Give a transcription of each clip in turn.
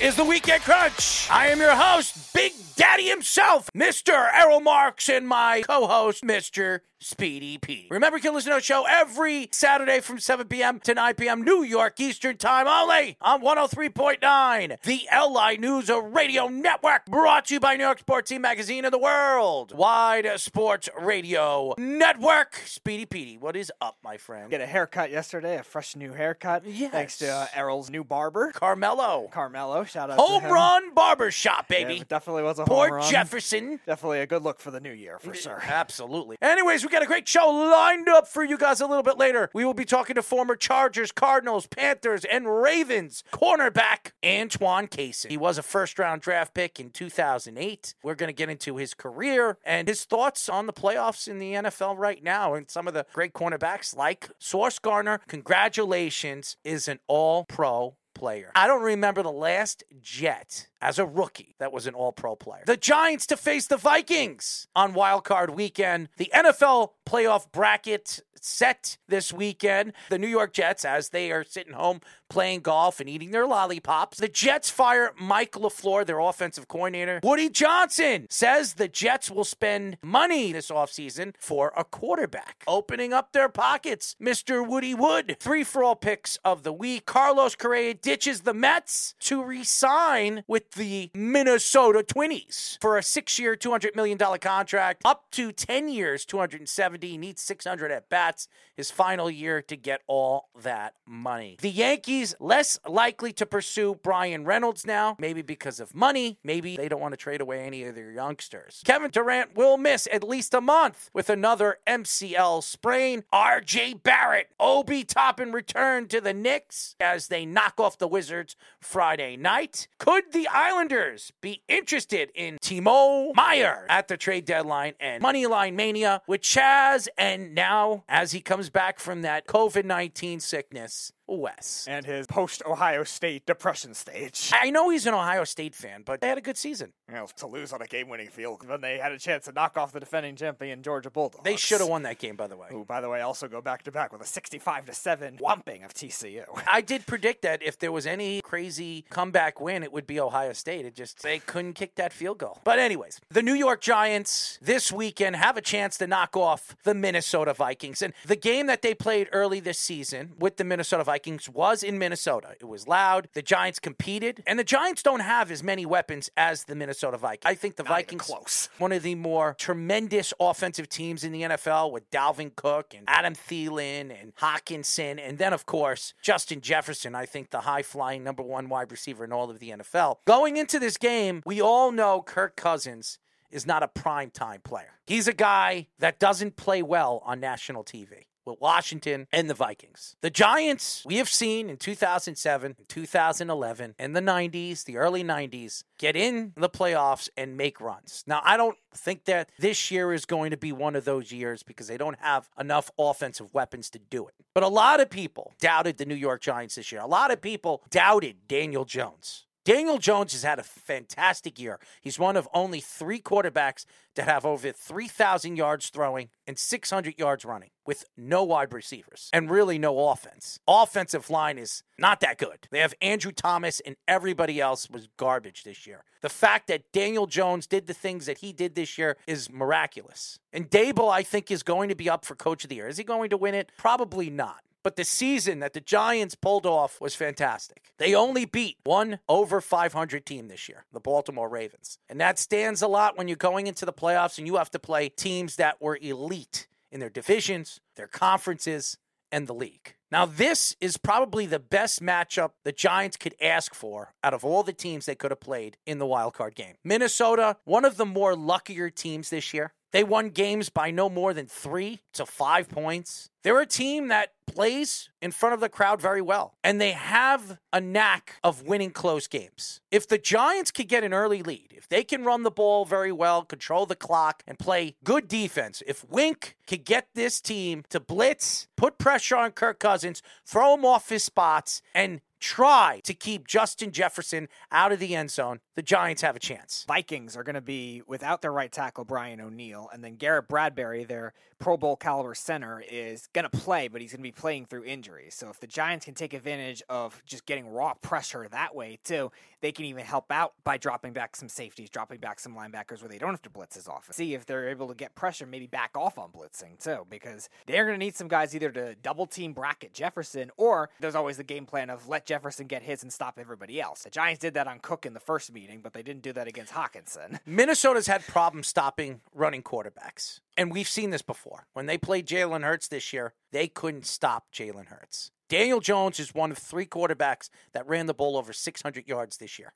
is the Weekend Crunch. I am your host, Big Daddy himself, Mr. Errol Marks, and my co-host, Mr. Speedy P. Remember, you can listen to the show every Saturday from 7 p.m. to 9 p.m. New York Eastern Time only on 103.9, the LI News Radio Network, brought to you by New York Sports Team Magazine and the World Wide Sports Radio Network. Speedy Petey, what is up, my friend? Get a haircut yesterday, a fresh new haircut. Yes. Thanks to uh, Errol's new barber, Carmelo. Carmelo. Shout out to Home him. rort barbershop, Yeah, baby. it definitely was a Port home run. Jefferson. Definitely a good look for the new year, for sure. Absolutely. Anyways, we got a great show lined up for you guys a little bit later. We will be talking to former Chargers, Cardinals, Panthers, and Ravens cornerback Antoine Cason. He was a first round draft pick in 2008. We're going to get into his career and his thoughts on the playoffs in the NFL right now and some of the great cornerbacks like Sauce Garner. Congratulations, is an all pro player. I don't remember the last Jet as a rookie that was an all pro player. The Giants to face the Vikings on Wild Card weekend. The NFL playoff bracket set this weekend. The New York Jets, as they are sitting home playing golf and eating their lollipops. The Jets fire Mike LaFleur, their offensive coordinator. Woody Johnson says the Jets will spend money this offseason for a quarterback. Opening up their pockets, Mr. Woody Wood. Three for all picks of the week. Carlos Correa ditches the Mets to resign with the Minnesota Twinnies for a six year, $200 million contract, up to 10 years, 270. He needs 600 at bats his final year to get all that money. The Yankees less likely to pursue Bryan Reynolds now, maybe because of money, maybe they don't want to trade away any of their youngsters. Kevin Durant will miss at least a month with another MCL sprain. RJ Barrett, Obi Toppin return to the Knicks as they knock off the Wizards Friday night. Could the Islanders be interested in Timo Meier at the trade deadline and Moneyline Mania with Chaz and now as he comes back from that COVID 19 sickness, Wes. And his post Ohio State depression stage. I know he's an Ohio State fan, but they had a good season. You know, to lose on a game winning field when they had a chance to knock off the defending champion Georgia Bulldogs. They should have won that game, by the way. Who, by the way, also go back to back with a 65 to 7 whumping of TCU. I did predict that if there was any crazy comeback win, it would be Ohio State. It just, they couldn't kick that field goal. But, anyways, the New York Giants this weekend have a chance to knock off the Minnesota Vikings. And the game that they played early this season with the Minnesota Vikings was in Minnesota. It was loud. The Giants competed, and the Giants don't have as many weapons as the Minnesota Vikings. I think the Not Vikings, close. one of the more tremendous offensive teams in the NFL with Dalvin Cook and Adam Thielen and Hockenson. And then, of course, Justin Jefferson, I think the high flying number one wide receiver in all of the NFL. Going into this game, we all know Kirk Cousins is not a prime time player. He's a guy that doesn't play well on national TV with Washington and the Vikings. The Giants, we have seen in 2007, 2011, and the 90s, the early 90s, get in the playoffs and make runs. Now, I don't think that this year is going to be one of those years because they don't have enough offensive weapons to do it. But a lot of people doubted the New York Giants this year. A lot of people doubted Daniel Jones. Daniel Jones has had a fantastic year. He's one of only three quarterbacks that have over 3,000 yards throwing and 600 yards running with no wide receivers and really no offense. Offensive line is not that good. They have Andrew Thomas and everybody else was garbage this year. The fact that Daniel Jones did the things that he did this year is miraculous. And Daboll, I think, is going to be up for Coach of the Year. Is he going to win it? Probably not. But the season that the Giants pulled off was fantastic. They only beat one over 500 team this year, the Baltimore Ravens. And that stands a lot when you're going into the playoffs and you have to play teams that were elite in their divisions, their conferences, and the league. Now, this is probably the best matchup the Giants could ask for out of all the teams they could have played in the wild card game. Minnesota, one of the more luckier teams this year. They won games by no more than three to five points. They're a team that plays in front of the crowd very well, and they have a knack of winning close games. If the Giants could get an early lead, if they can run the ball very well, control the clock, and play good defense, if Wink could get this team to blitz, put pressure on Kirk Cousins, throw him off his spots, and try to keep Justin Jefferson out of the end zone, the Giants have a chance. Vikings are going to be without their right tackle Brian O'Neill, and then Garrett Bradbury, their Pro Bowl caliber center, is going to play, but he's going to be playing through injuries. So if the Giants can take advantage of just getting raw pressure that way too, they can even help out by dropping back some safeties, dropping back some linebackers where they don't have to blitz as often. See if they're able to get pressure, maybe back off on blitzing too, because they're going to need some guys either to double team bracket Jefferson, or there's always the game plan of let Jefferson get his and stop everybody else. The Giants did that on Cook in the first meeting, but they didn't do that against Hockenson. Minnesota's had problems stopping running quarterbacks. And we've seen this before. When they played Jalen Hurts this year, they couldn't stop Jalen Hurts. Daniel Jones is one of three quarterbacks that ran the ball over 600 yards this year.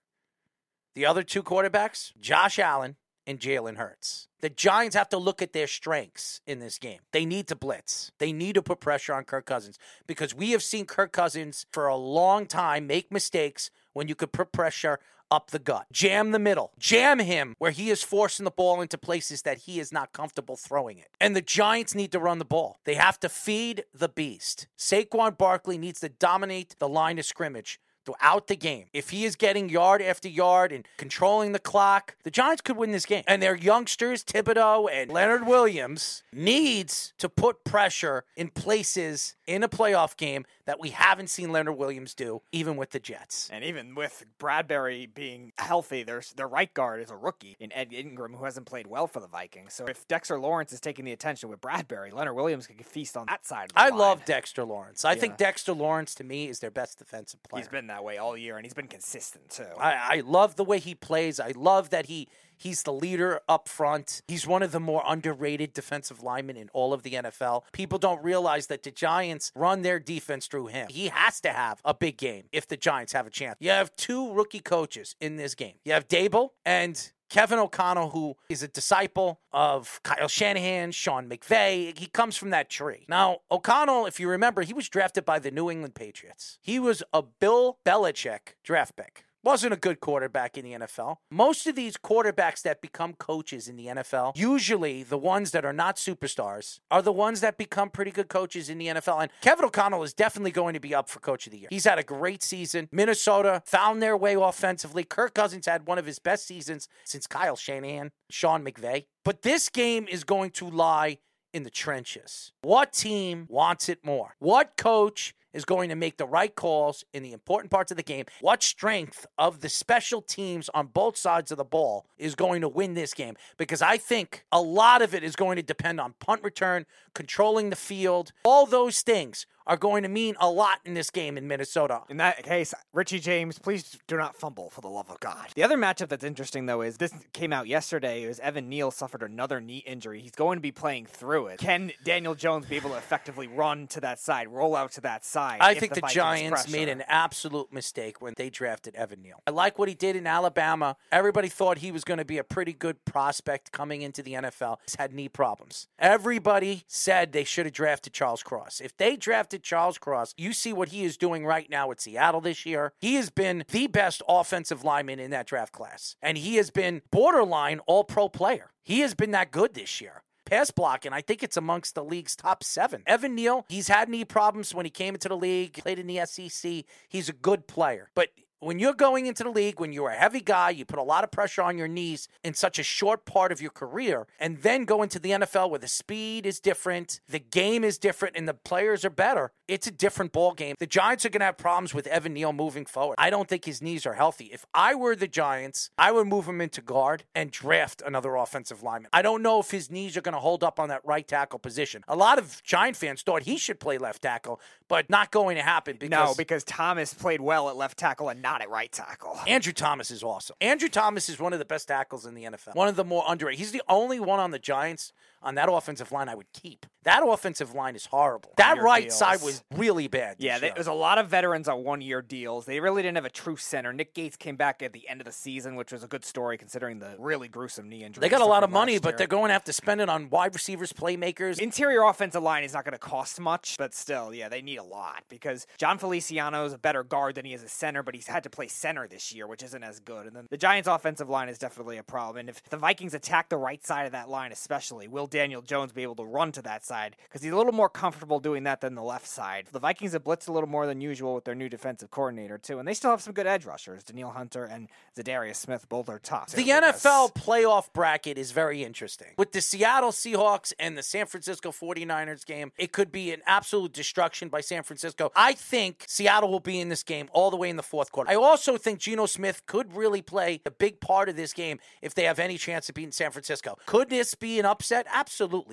The other two quarterbacks, Josh Allen and Jalen Hurts. The Giants have to look at their strengths in this game. They need to blitz. They need to put pressure on Kirk Cousins because we have seen Kirk Cousins for a long time make mistakes when you could put pressure up the gut. Jam the middle. Jam him where he is forcing the ball into places that he is not comfortable throwing it. And the Giants need to run the ball. They have to feed the beast. Saquon Barkley needs to dominate the line of scrimmage throughout the game. If he is getting yard after yard and controlling the clock, the Giants could win this game. And their youngsters, Thibodeaux and Leonard Williams, needs to put pressure in places in a playoff game that we haven't seen Leonard Williams do, even with the Jets. And even with Bradbury being healthy, there's their right guard is a rookie in Ed Ingram who hasn't played well for the Vikings. So if Dexter Lawrence is taking the attention with Bradbury, Leonard Williams can feast on that side of the I line. love Dexter Lawrence. I think Dexter Lawrence to me is their best defensive player. He's been that way all year, and he's been consistent too. I, I love the way he plays. I love that he he's the leader up front. He's one of the more underrated defensive linemen in all of the NFL. People don't realize that the Giants run their defense through him. He has to have a big game if the Giants have a chance. You have two rookie coaches in this game. You have Daboll and Kevin O'Connell, who is a disciple of Kyle Shanahan, Sean McVay. He comes from that tree. Now, O'Connell, if you remember, he was drafted by the New England Patriots. He was a Bill Belichick draft pick. Wasn't a good quarterback in the NFL. Most of these quarterbacks that become coaches in the NFL, usually the ones that are not superstars, are the ones that become pretty good coaches in the NFL. And Kevin O'Connell is definitely going to be up for coach of the year. He's had a great season. Minnesota found their way offensively. Kirk Cousins had one of his best seasons since Kyle Shanahan, Sean McVay. But this game is going to lie in the trenches. What team wants it more? What coach is going to make the right calls in the important parts of the game? What strength of the special teams on both sides of the ball is going to win this game? Because I think a lot of it is going to depend on punt return, controlling the field. All those things are going to mean a lot in this game in Minnesota. In that case, Richie James, please do not fumble for the love of God. The other matchup that's interesting though is this came out yesterday. Is Evan Neal suffered another knee injury. He's going to be playing through it. Can Daniel Jones be able to effectively run to that side, roll out to that side? I think the, Vikings Giants made an absolute mistake when they drafted Evan Neal. I like what he did in Alabama. Everybody thought he was going to be a pretty good prospect coming into the NFL. He's had knee problems. Everybody said they should have drafted Charles Cross. If they drafted Charles Cross, you see what he is doing right now at Seattle this year. He has been the best offensive lineman in that draft class, and he has been borderline all pro player. He has been that good this year pass blocking. I think it's amongst the league's top seven. Evan Neal, he's had knee problems when he came into the league, played in the SEC. He's a good player. But when you're going into the league, when you're a heavy guy, you put a lot of pressure on your knees in such a short part of your career, and then go into the NFL where the speed is different, the game is different, and the players are better. It's a different ball game. The Giants are going to have problems with Evan Neal moving forward. I don't think his knees are healthy. If I were the Giants, I would move him into guard and draft another offensive lineman. I don't know if his knees are going to hold up on that right tackle position. A lot of Giant fans thought he should play left tackle, but not going to happen because No, because Thomas played well at left tackle and not at right tackle. Andrew Thomas is awesome. Andrew Thomas is one of the best tackles in the NFL. One of the more underrated. He's the only one on the Giants on that offensive line I would keep. That offensive line is horrible. That right deals. side was really bad. Yeah, there was a lot of veterans on one-year deals. They really didn't have a true center. Nick Gates came back at the end of the season, which was a good story considering the really gruesome knee injury. They got a lot of money, last but they're going to have to spend it on wide receivers, playmakers. Interior offensive line is not going to cost much, but still, yeah, they need a lot because Jon Feliciano is a better guard than he is a center, but he's had to play center this year, which isn't as good. And then the Giants' offensive line is definitely a problem. And if the Vikings attack the right side of that line, especially, will Daniel Jones be able to run to that side? Because he's a little more comfortable doing that than the left side. The Vikings have blitzed a little more than usual with their new defensive coordinator, too. And they still have some good edge rushers. Danielle Hunter and Za'Darius Smith both are tough. The NFL playoff bracket is very interesting. With the Seattle Seahawks and the San Francisco 49ers game, it could be an absolute destruction by San Francisco. I think Seattle will be in this game all the way in the fourth quarter. I also think Geno Smith could really play a big part of this game if they have any chance of beating San Francisco. Could this be an upset? Absolutely.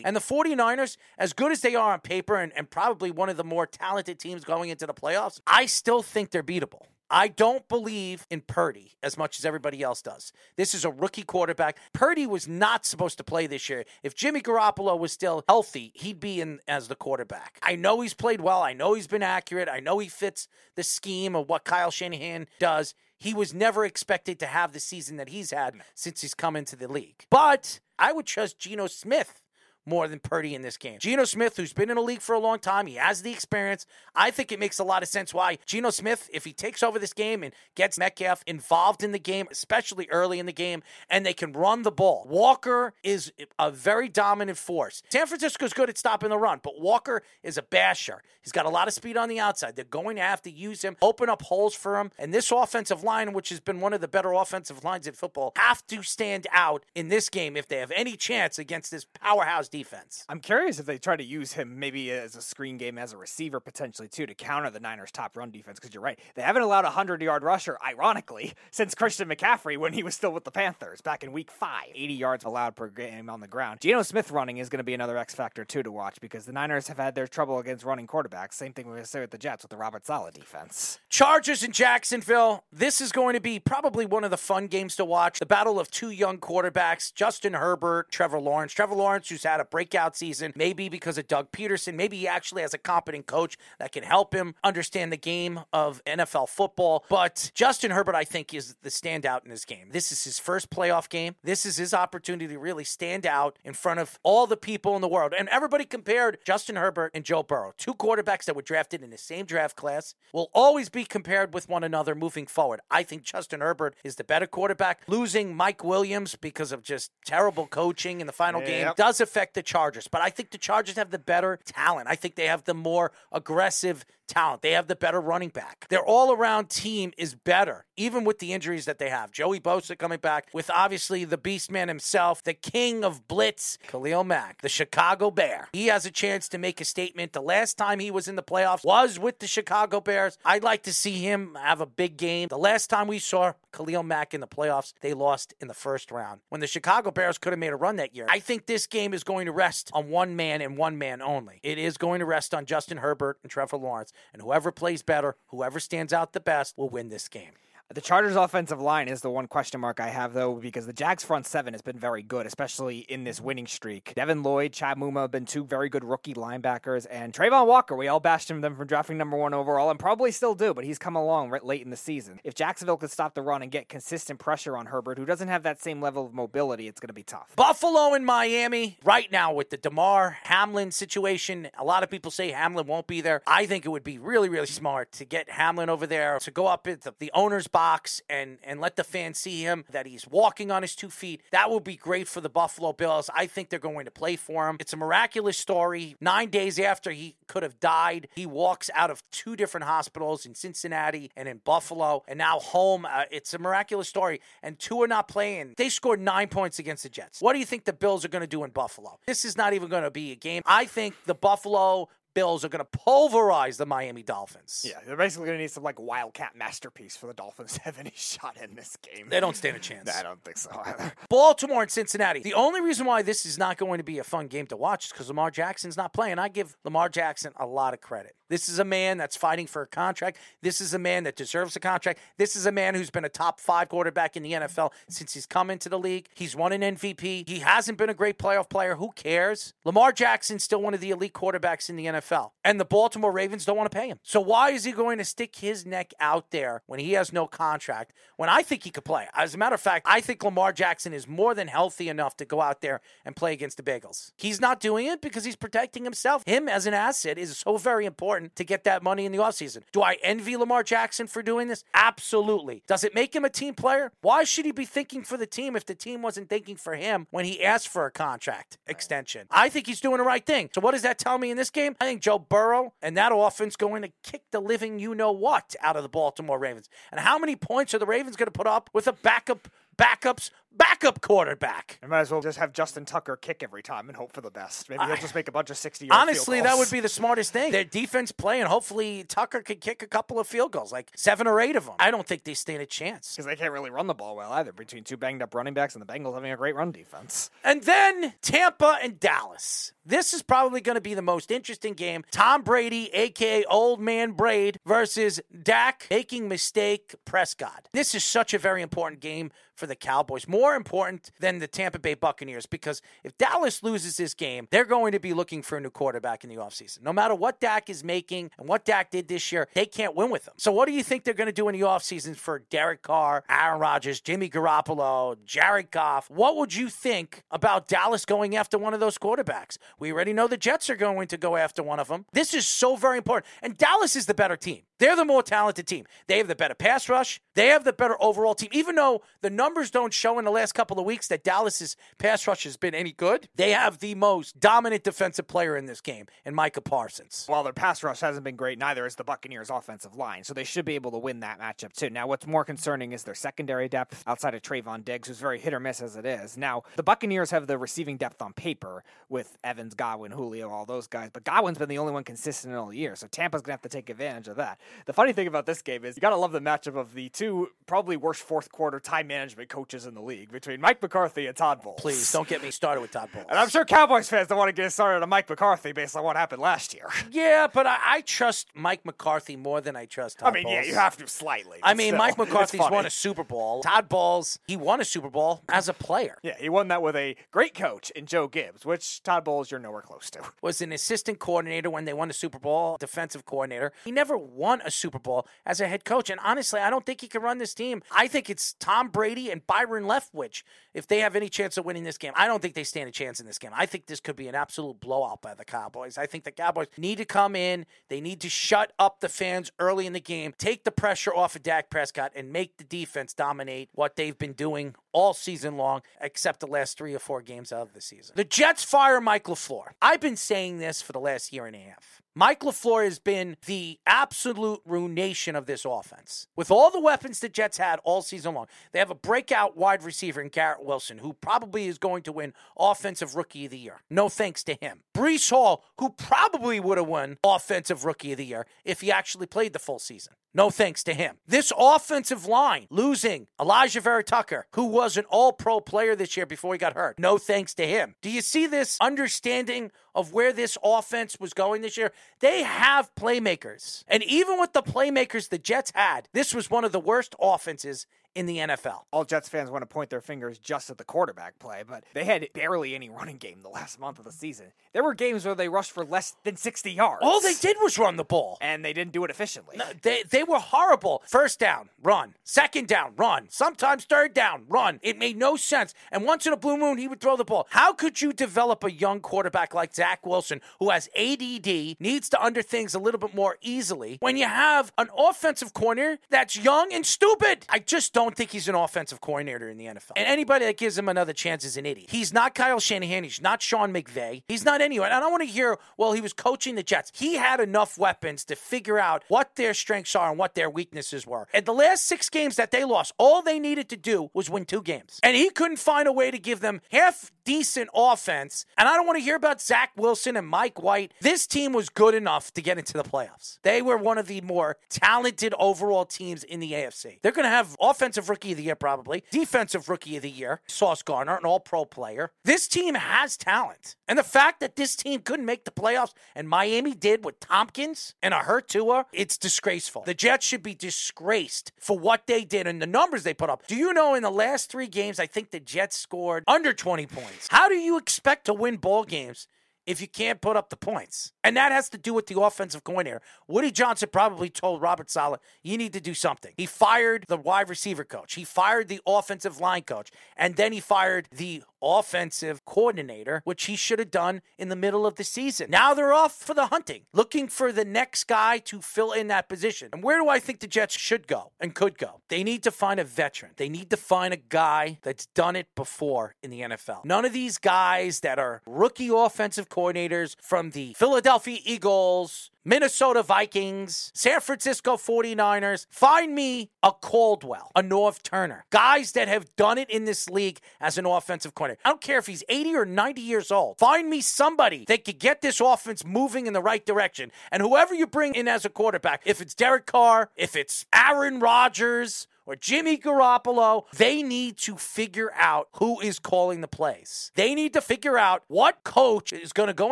And the 49ers, as good as they are on paper and, and probably one of the more talented teams going into the playoffs, I still think they're beatable. I don't believe in Purdy as much as everybody else does. This is a rookie quarterback. Purdy was not supposed to play this year. If Jimmy Garoppolo was still healthy, he'd be in as the quarterback. I know he's played well. I know he's been accurate. I know he fits the scheme of what Kyle Shanahan does. He was never expected to have the season that he's had since he's come into the league. But I would trust Geno Smith more than Purdy in this game. Geno Smith, who's been in the league for a long time, he has the experience. I think it makes a lot of sense why Geno Smith, if he takes over this game and gets Metcalf involved in the game, especially early in the game, and they can run the ball. Walker is a very dominant force. San Francisco's good at stopping the run, but Walker is a basher. He's got a lot of speed on the outside. They're going to have to use him, open up holes for him. And this offensive line, which has been one of the better offensive lines in football, have to stand out in this game if they have any chance against this powerhouse defense. I'm curious if they try to use him maybe as a screen game as a receiver potentially too to counter the Niners' top run defense. Because you're right, they haven't allowed a hundred yard rusher, ironically, since Christian McCaffrey when he was still with the Panthers back in Week Five. 80 yards allowed per game on the ground. Geno Smith running is going to be another X factor too to watch because the Niners have had their trouble against running quarterbacks. Same thing we're going to say with the Jets with the Robert Saleh defense. Chargers in Jacksonville. This is going to be probably one of the fun games to watch. The battle of two young quarterbacks, Justin Herbert, Trevor Lawrence. Trevor Lawrence, who's had a breakout season, maybe because of Doug Pederson. Maybe he actually has a competent coach that can help him understand the game of NFL football. But Justin Herbert, I think, is the standout in this game. This is his first playoff game. This is his opportunity to really stand out in front of all the people in the world. And everybody compared Justin Herbert and Joe Burrow, two quarterbacks that were drafted in the same draft class, will always be compared with one another moving forward. I think Justin Herbert is the better quarterback. Losing Mike Williams because of just terrible coaching in the final game does affect the Chargers, but I think the Chargers have the better talent. I think they have the more aggressive talent. They have the better running back. Their all around team is better, even with the injuries that they have. Joey Bosa coming back with obviously the beast man himself, the king of blitz, Khalil Mack, the Chicago Bear. He has a chance to make a statement. The last time he was in the playoffs was with the Chicago Bears. I'd like to see him have a big game. The last time we saw Khalil Mack in the playoffs, they lost in the first round. When the Chicago Bears could have made a run that year, I think this game is going to rest on one man and one man only. It is going to rest on Justin Herbert and Trevor Lawrence, and whoever plays better, whoever stands out the best, will win this game. The Chargers' offensive line is the one question mark I have, though, because the Jags' front seven has been very good, especially in this winning streak. Devin Lloyd, Chad Muma have been two very good rookie linebackers, and Travon Walker, we all bashed him them for drafting number one overall, and probably still do, but he's come along right late in the season. If Jacksonville could stop the run and get consistent pressure on Herbert, who doesn't have that same level of mobility, it's going to be tough. Buffalo and Miami right now with the Damar Hamlin situation. A lot of people say Hamlin won't be there. I think it would be really, really smart to get Hamlin over there to go up into the owner's box and, and let the fans see him that he's walking on his two feet. That would be great for the Buffalo Bills. I think they're going to play for him. It's a miraculous story. Nine days after he could have died, he walks out of two different hospitals in Cincinnati and in Buffalo and now home. Uh, it's a miraculous story. And two are not playing. They scored nine points against the Jets. What do you think the Bills are going to do in Buffalo? This is not even going to be a game. I think the Buffalo Bills are going to pulverize the Miami Dolphins. Yeah, they're basically going to need some like wildcat masterpiece for the Dolphins to have any shot in this game. They don't stand a chance. I don't think so either. Baltimore and Cincinnati. The only reason why this is not going to be a fun game to watch is because Lamar Jackson's not playing. I give Lamar Jackson a lot of credit. This is a man that's fighting for a contract. This is a man that deserves a contract. This is a man who's been a top five quarterback in the NFL since he's come into the league. He's won an MVP. He hasn't been a great playoff player. Who cares? Lamar Jackson's still one of the elite quarterbacks in the NFL. And the Baltimore Ravens don't want to pay him. So why is he going to stick his neck out there when he has no contract? When I think he could play. As a matter of fact, I think Lamar Jackson is more than healthy enough to go out there and play against the Bagels. He's not doing it because he's protecting himself. Him as an asset is so very important to get that money in the offseason. Do I envy Lamar Jackson for doing this? Absolutely. Does it make him a team player? Why should he be thinking for the team if the team wasn't thinking for him when he asked for a contract extension? I think he's doing the right thing. So what does that tell me in this game? I think Joe Burrow and that offense going to kick the living you know what out of the Baltimore Ravens. And how many points are the Ravens going to put up with a backup backups backup quarterback. I might as well just have Justin Tucker kick every time and hope for the best. Maybe he'll just make a bunch of 60 yard Honestly, that would be the smartest thing. Their defense play, and hopefully Tucker could kick a couple of field goals, like seven or eight of them. I don't think they stand a chance. Because they can't really run the ball well either, between two banged up running backs and the Bengals having a great run defense. And then Tampa and Dallas. This is probably going to be the most interesting game. Tom Brady, aka Old Man Braid, versus Dak making mistake Prescott. This is such a very important game for the Cowboys. More important than the Tampa Bay Buccaneers because if Dallas loses this game, they're going to be looking for a new quarterback in the offseason. No matter what Dak is making and what Dak did this year, they can't win with him. So what do you think they're going to do in the offseason for Derek Carr, Aaron Rodgers, Jimmy Garoppolo, Jared Goff? What would you think about Dallas going after one of those quarterbacks? We already know the Jets are going to go after one of them. This is so very important. And Dallas is the better team. They're the more talented team. They have the better pass rush. They have the better overall team. Even though the numbers don't show in the last couple of weeks that Dallas's pass rush has been any good, they have the most dominant defensive player in this game in Micah Parsons. While their pass rush hasn't been great, neither is the Buccaneers' offensive line, so they should be able to win that matchup too. Now, what's more concerning is their secondary depth outside of Trevon Diggs, who's very hit or miss as it is. Now, the Buccaneers have the receiving depth on paper with Evans, Godwin, Julio, all those guys, but Godwin's been the only one consistent all year, so Tampa's gonna have to take advantage of that. The funny thing about this game is you gotta love the matchup of the two probably worst fourth quarter time management coaches in the league between Mike McCarthy and Todd Bowles. Please don't get me started with Todd Bowles. And I'm sure Cowboys fans don't want to get started on Mike McCarthy based on what happened last year. Yeah, but I, I trust Mike McCarthy more than I trust Todd I mean, Bowles. yeah, you have to slightly. I mean, still, Mike McCarthy's won a Super Bowl. Todd Bowles, he won a Super Bowl as a player. Yeah, he won that with a great coach in Joe Gibbs, which Todd Bowles you're nowhere close to. Was an assistant coordinator when they won the Super Bowl, defensive coordinator. He never won a Super Bowl as a head coach. And honestly, I don't think he can run this team. I think it's Tom Brady and Byron Leftwich if they have any chance of winning this game. I don't think they stand a chance in this game. I think this could be an absolute blowout by the Cowboys. I think the Cowboys need to come in. They need to shut up the fans early in the game, take the pressure off of Dak Prescott, and make the defense dominate what they've been doing all season long, except the last three or four games of the season. The Jets fire Mike LaFleur. I've been saying this for the last year and a half. Mike LaFleur has been the absolute ruination of this offense. With all the weapons the Jets had all season long, they have a breakout wide receiver in Garrett Wilson, who probably is going to win Offensive Rookie of the Year. No thanks to him. Breece Hall, who probably would have won Offensive Rookie of the Year if he actually played the full season. No thanks to him. This offensive line losing Alijah Vera Tucker, who was an all pro player this year before he got hurt. No thanks to him. Do you see this understanding of where this offense was going this year? They have playmakers. And even with the playmakers the Jets had, this was one of the worst offenses in the NFL. All Jets fans want to point their fingers just at the quarterback play, but they had barely any running game the last month of the season. There were games where they rushed for less than 60 yards. All they did was run the ball. And they didn't do it efficiently. No, they they were horrible. First down, run. Second down, run. Sometimes third down, run. It made no sense. And once in a blue moon, he would throw the ball. How could you develop a young quarterback like Zach Wilson, who has ADD, needs to under things a little bit more easily, when you have an offensive corner that's young and stupid? I just don't think he's an offensive coordinator in the NFL. And anybody that gives him another chance is an idiot. He's not Kyle Shanahan. He's not Sean McVay. He's not anyone. I don't want to hear, well, he was coaching the Jets. He had enough weapons to figure out what their strengths are and what their weaknesses were. And the last six games that they lost, all they needed to do was win two games. And he couldn't find a way to give them half decent offense. And I don't want to hear about Zach Wilson and Mike White. This team was good enough to get into the playoffs. They were one of the more talented overall teams in the AFC. They're going to have offensive offensive rookie of the year, probably. Defensive rookie of the year, Sauce Garner, an all pro player. This team has talent. And the fact that this team couldn't make the playoffs and Miami did with Tompkins and a hurt Tua, it's disgraceful. The Jets should be disgraced for what they did and the numbers they put up. Do you know in the last three games, I think the Jets scored under 20 points? How do you expect to win ball games? If you can't put up the points. And that has to do with the offensive coordinator. Woody Johnson probably told Robert Saleh, you need to do something. He fired the wide receiver coach, he fired the offensive line coach, and then he fired the offensive coordinator, which he should have done in the middle of the season. Now they're off for the hunting, looking for the next guy to fill in that position. And where do I think the Jets should go and could go? They need to find a veteran. They need to find a guy that's done it before in the NFL. None of these guys that are rookie offensive coordinators from the Philadelphia Eagles, Minnesota Vikings, San Francisco 49ers. Find me a Caldwell, a Norv Turner. Guys that have done it in this league as an offensive coordinator. I don't care if he's 80 or 90 years old. Find me somebody that could get this offense moving in the right direction. And whoever you bring in as a quarterback, if it's Derek Carr, if it's Aaron Rodgers, or Jimmy Garoppolo, they need to figure out who is calling the plays. They need to figure out what coach is going to go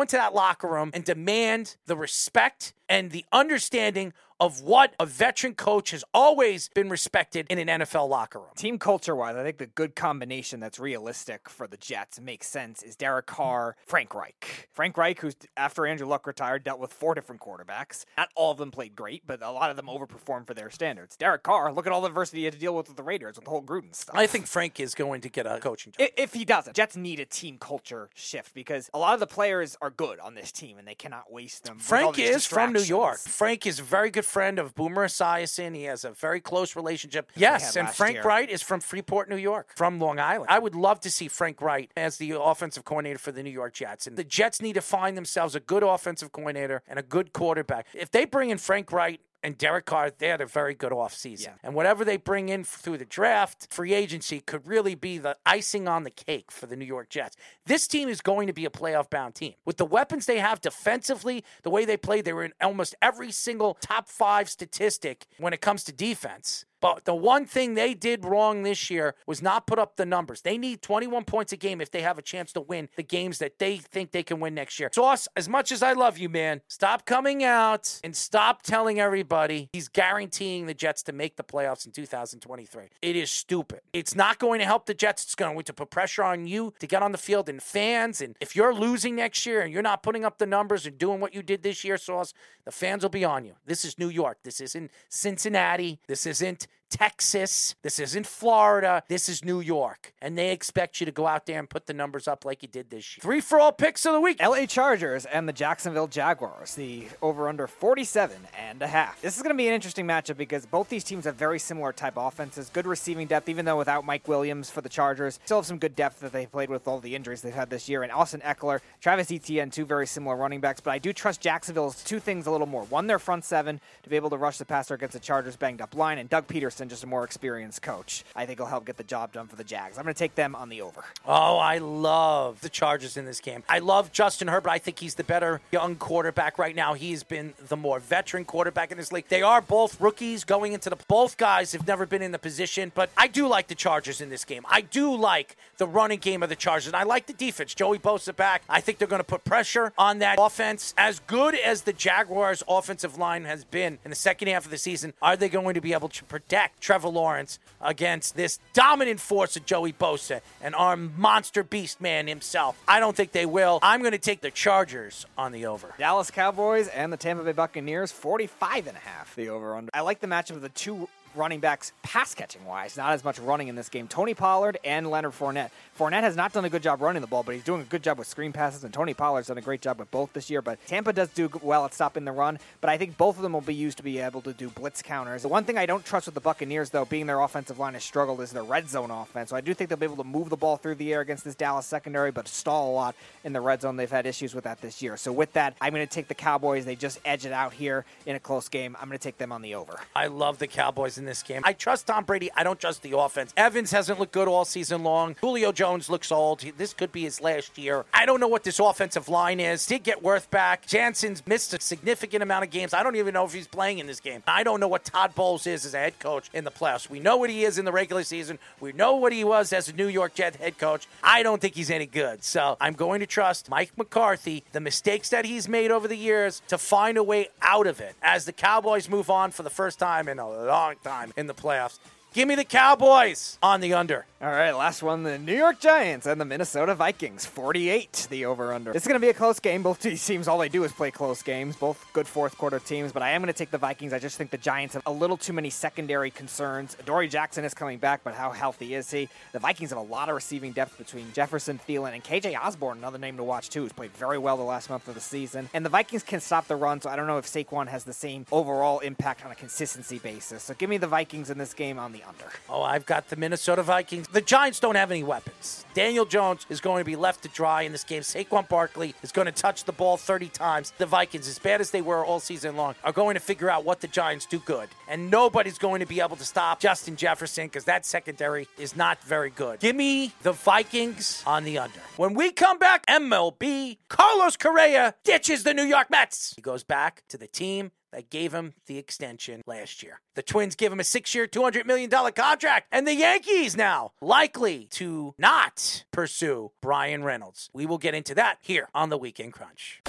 into that locker room and demand the respect and the understanding of what a veteran coach has always been respected in an NFL locker room. Team culture wise, I think the good combination that's realistic for the Jets makes sense is Derek Carr, Frank Reich. Frank Reich, who's after Andrew Luck retired, dealt with four different quarterbacks. Not all of them played great, but a lot of them overperformed for their standards. Derek Carr, look at all the adversity he had to deal with with the Raiders with the whole Gruden stuff. I think Frank is going to get a coaching job. If he doesn't, Jets need a team culture shift because a lot of the players are good on this team and they cannot waste them. Frank is from New York. Frank is very good friend of Boomer Esiason. He has a very close relationship. Yes, and Frank year. Reich is from Freeport, New York, from Long Island. I would love to see Frank Reich as the offensive coordinator for the New York Jets. And the Jets need to find themselves a good offensive coordinator and a good quarterback. If they bring in Frank Reich and Derek Carr, they had a very good offseason. Yeah. And whatever they bring in through the draft, free agency could really be the icing on the cake for the New York Jets. This team is going to be a playoff bound team. With the weapons they have defensively, the way they play, they were in almost every single top five statistic when it comes to defense. But the one thing they did wrong this year was not put up the numbers. They need 21 points a game if they have a chance to win the games that they think they can win next year. Sauce, as much as I love you, man, stop coming out and stop telling everybody he's guaranteeing the Jets to make the playoffs in 2023. It is stupid. It's not going to help the Jets. It's going to put pressure on you to get on the field and fans. And if you're losing next year and you're not putting up the numbers and doing what you did this year, Sauce, the fans will be on you. This is New York. This isn't Cincinnati. This isn't Texas. This isn't Florida. This is New York. And they expect you to go out there and put the numbers up like you did this year. Three for all picks of the week. LA Chargers and the Jacksonville Jaguars, the over under 47 and a half. This is going to be an interesting matchup because both these teams have very similar type offenses, good receiving depth, even though without Mike Williams for the Chargers, still have some good depth that they played with all the injuries they've had this year. And Austin Ekeler, Travis Etienne, two very similar running backs. But I do trust Jacksonville's two things a little more. One, their front seven to be able to rush the passer against the Chargers banged up line, and Doug Pederson, just a more experienced coach. I think will help get the job done for the Jags. I'm going to take them on the over. Oh, I love the Chargers in this game. I love Justin Herbert. I think he's the better young quarterback right now. He's been the more veteran quarterback in this league. They are both rookies going into the. Both guys have never been in the position, but I do like the Chargers in this game. I do like the running game of the Chargers, and I like the defense. Joey Bosa back. I think they're going to put pressure on that offense. As good as the Jaguars' offensive line has been in the second half of the season, are they going to be able to protect Trevor Lawrence against this dominant force of Joey Bosa and our monster beast man himself? I don't think they will. I'm going to take the Chargers on the over. Dallas Cowboys and the Tampa Bay Buccaneers, 45 and a half the over under. I like the matchup of the two running backs pass catching wise, not as much running in this game. Tony Pollard and Leonard Fournette. Fournette has not done a good job running the ball, but he's doing a good job with screen passes, and Tony Pollard's done a great job with both this year. But Tampa does do well at stopping the run, but I think both of them will be used to be able to do blitz counters. The one thing I don't trust with the Buccaneers, though, being their offensive line has struggled, is their red zone offense. So I do think they'll be able to move the ball through the air against this Dallas secondary, but stall a lot in the red zone. They've had issues with that this year. So with that, I'm going to take the Cowboys. They just edge it out here in a close game. I'm going to take them on the over. I love the Cowboys in this game. I trust Tom Brady. I don't trust the offense. Evans hasn't looked good all season long. Julio Jones looks old. This could be his last year. I don't know what this offensive line is. Did get Worth back. Jensen's missed a significant amount of games. I don't even know if he's playing in this game. I don't know what Todd Bowles is as a head coach in the playoffs. We know what he is in the regular season. We know what he was as a New York Jet head coach. I don't think he's any good. So I'm going to trust Mike McCarthy, the mistakes that he's made over the years, to find a way out of it as the Cowboys move on for the first time in a long time in the playoffs. Give me the Cowboys on the under. All right, last one the New York Giants and the Minnesota Vikings. 48, the over under. Is going to be a close game. Both teams, all they do is play close games. Both good fourth quarter teams, but I am going to take the Vikings. I just think the Giants have a little too many secondary concerns. Dory Jackson is coming back, but how healthy is he? The Vikings have a lot of receiving depth between Jefferson, Thielen, and KJ Osborne, another name to watch too, who's played very well the last month of the season. And the Vikings can stop the run, so I don't know if Saquon has the same overall impact on a consistency basis. So give me the Vikings in this game on the under. Oh, I've got the Minnesota Vikings. The Giants don't have any weapons. Daniel Jones is going to be left to dry in this game. Saquon Barkley is going to touch the ball 30 times. The Vikings, as bad as they were all season long, are going to figure out what the Giants do good. And nobody's going to be able to stop Justin Jefferson because that secondary is not very good. Give me the Vikings on the under. When we come back, MLB, Carlos Correa ditches the New York Mets. He goes back to the team that gave him the extension last year. The Twins give him a six year, $200 million contract, and the Yankees now likely to not pursue Bryan Reynolds. We will get into that here on the Weekend Crunch.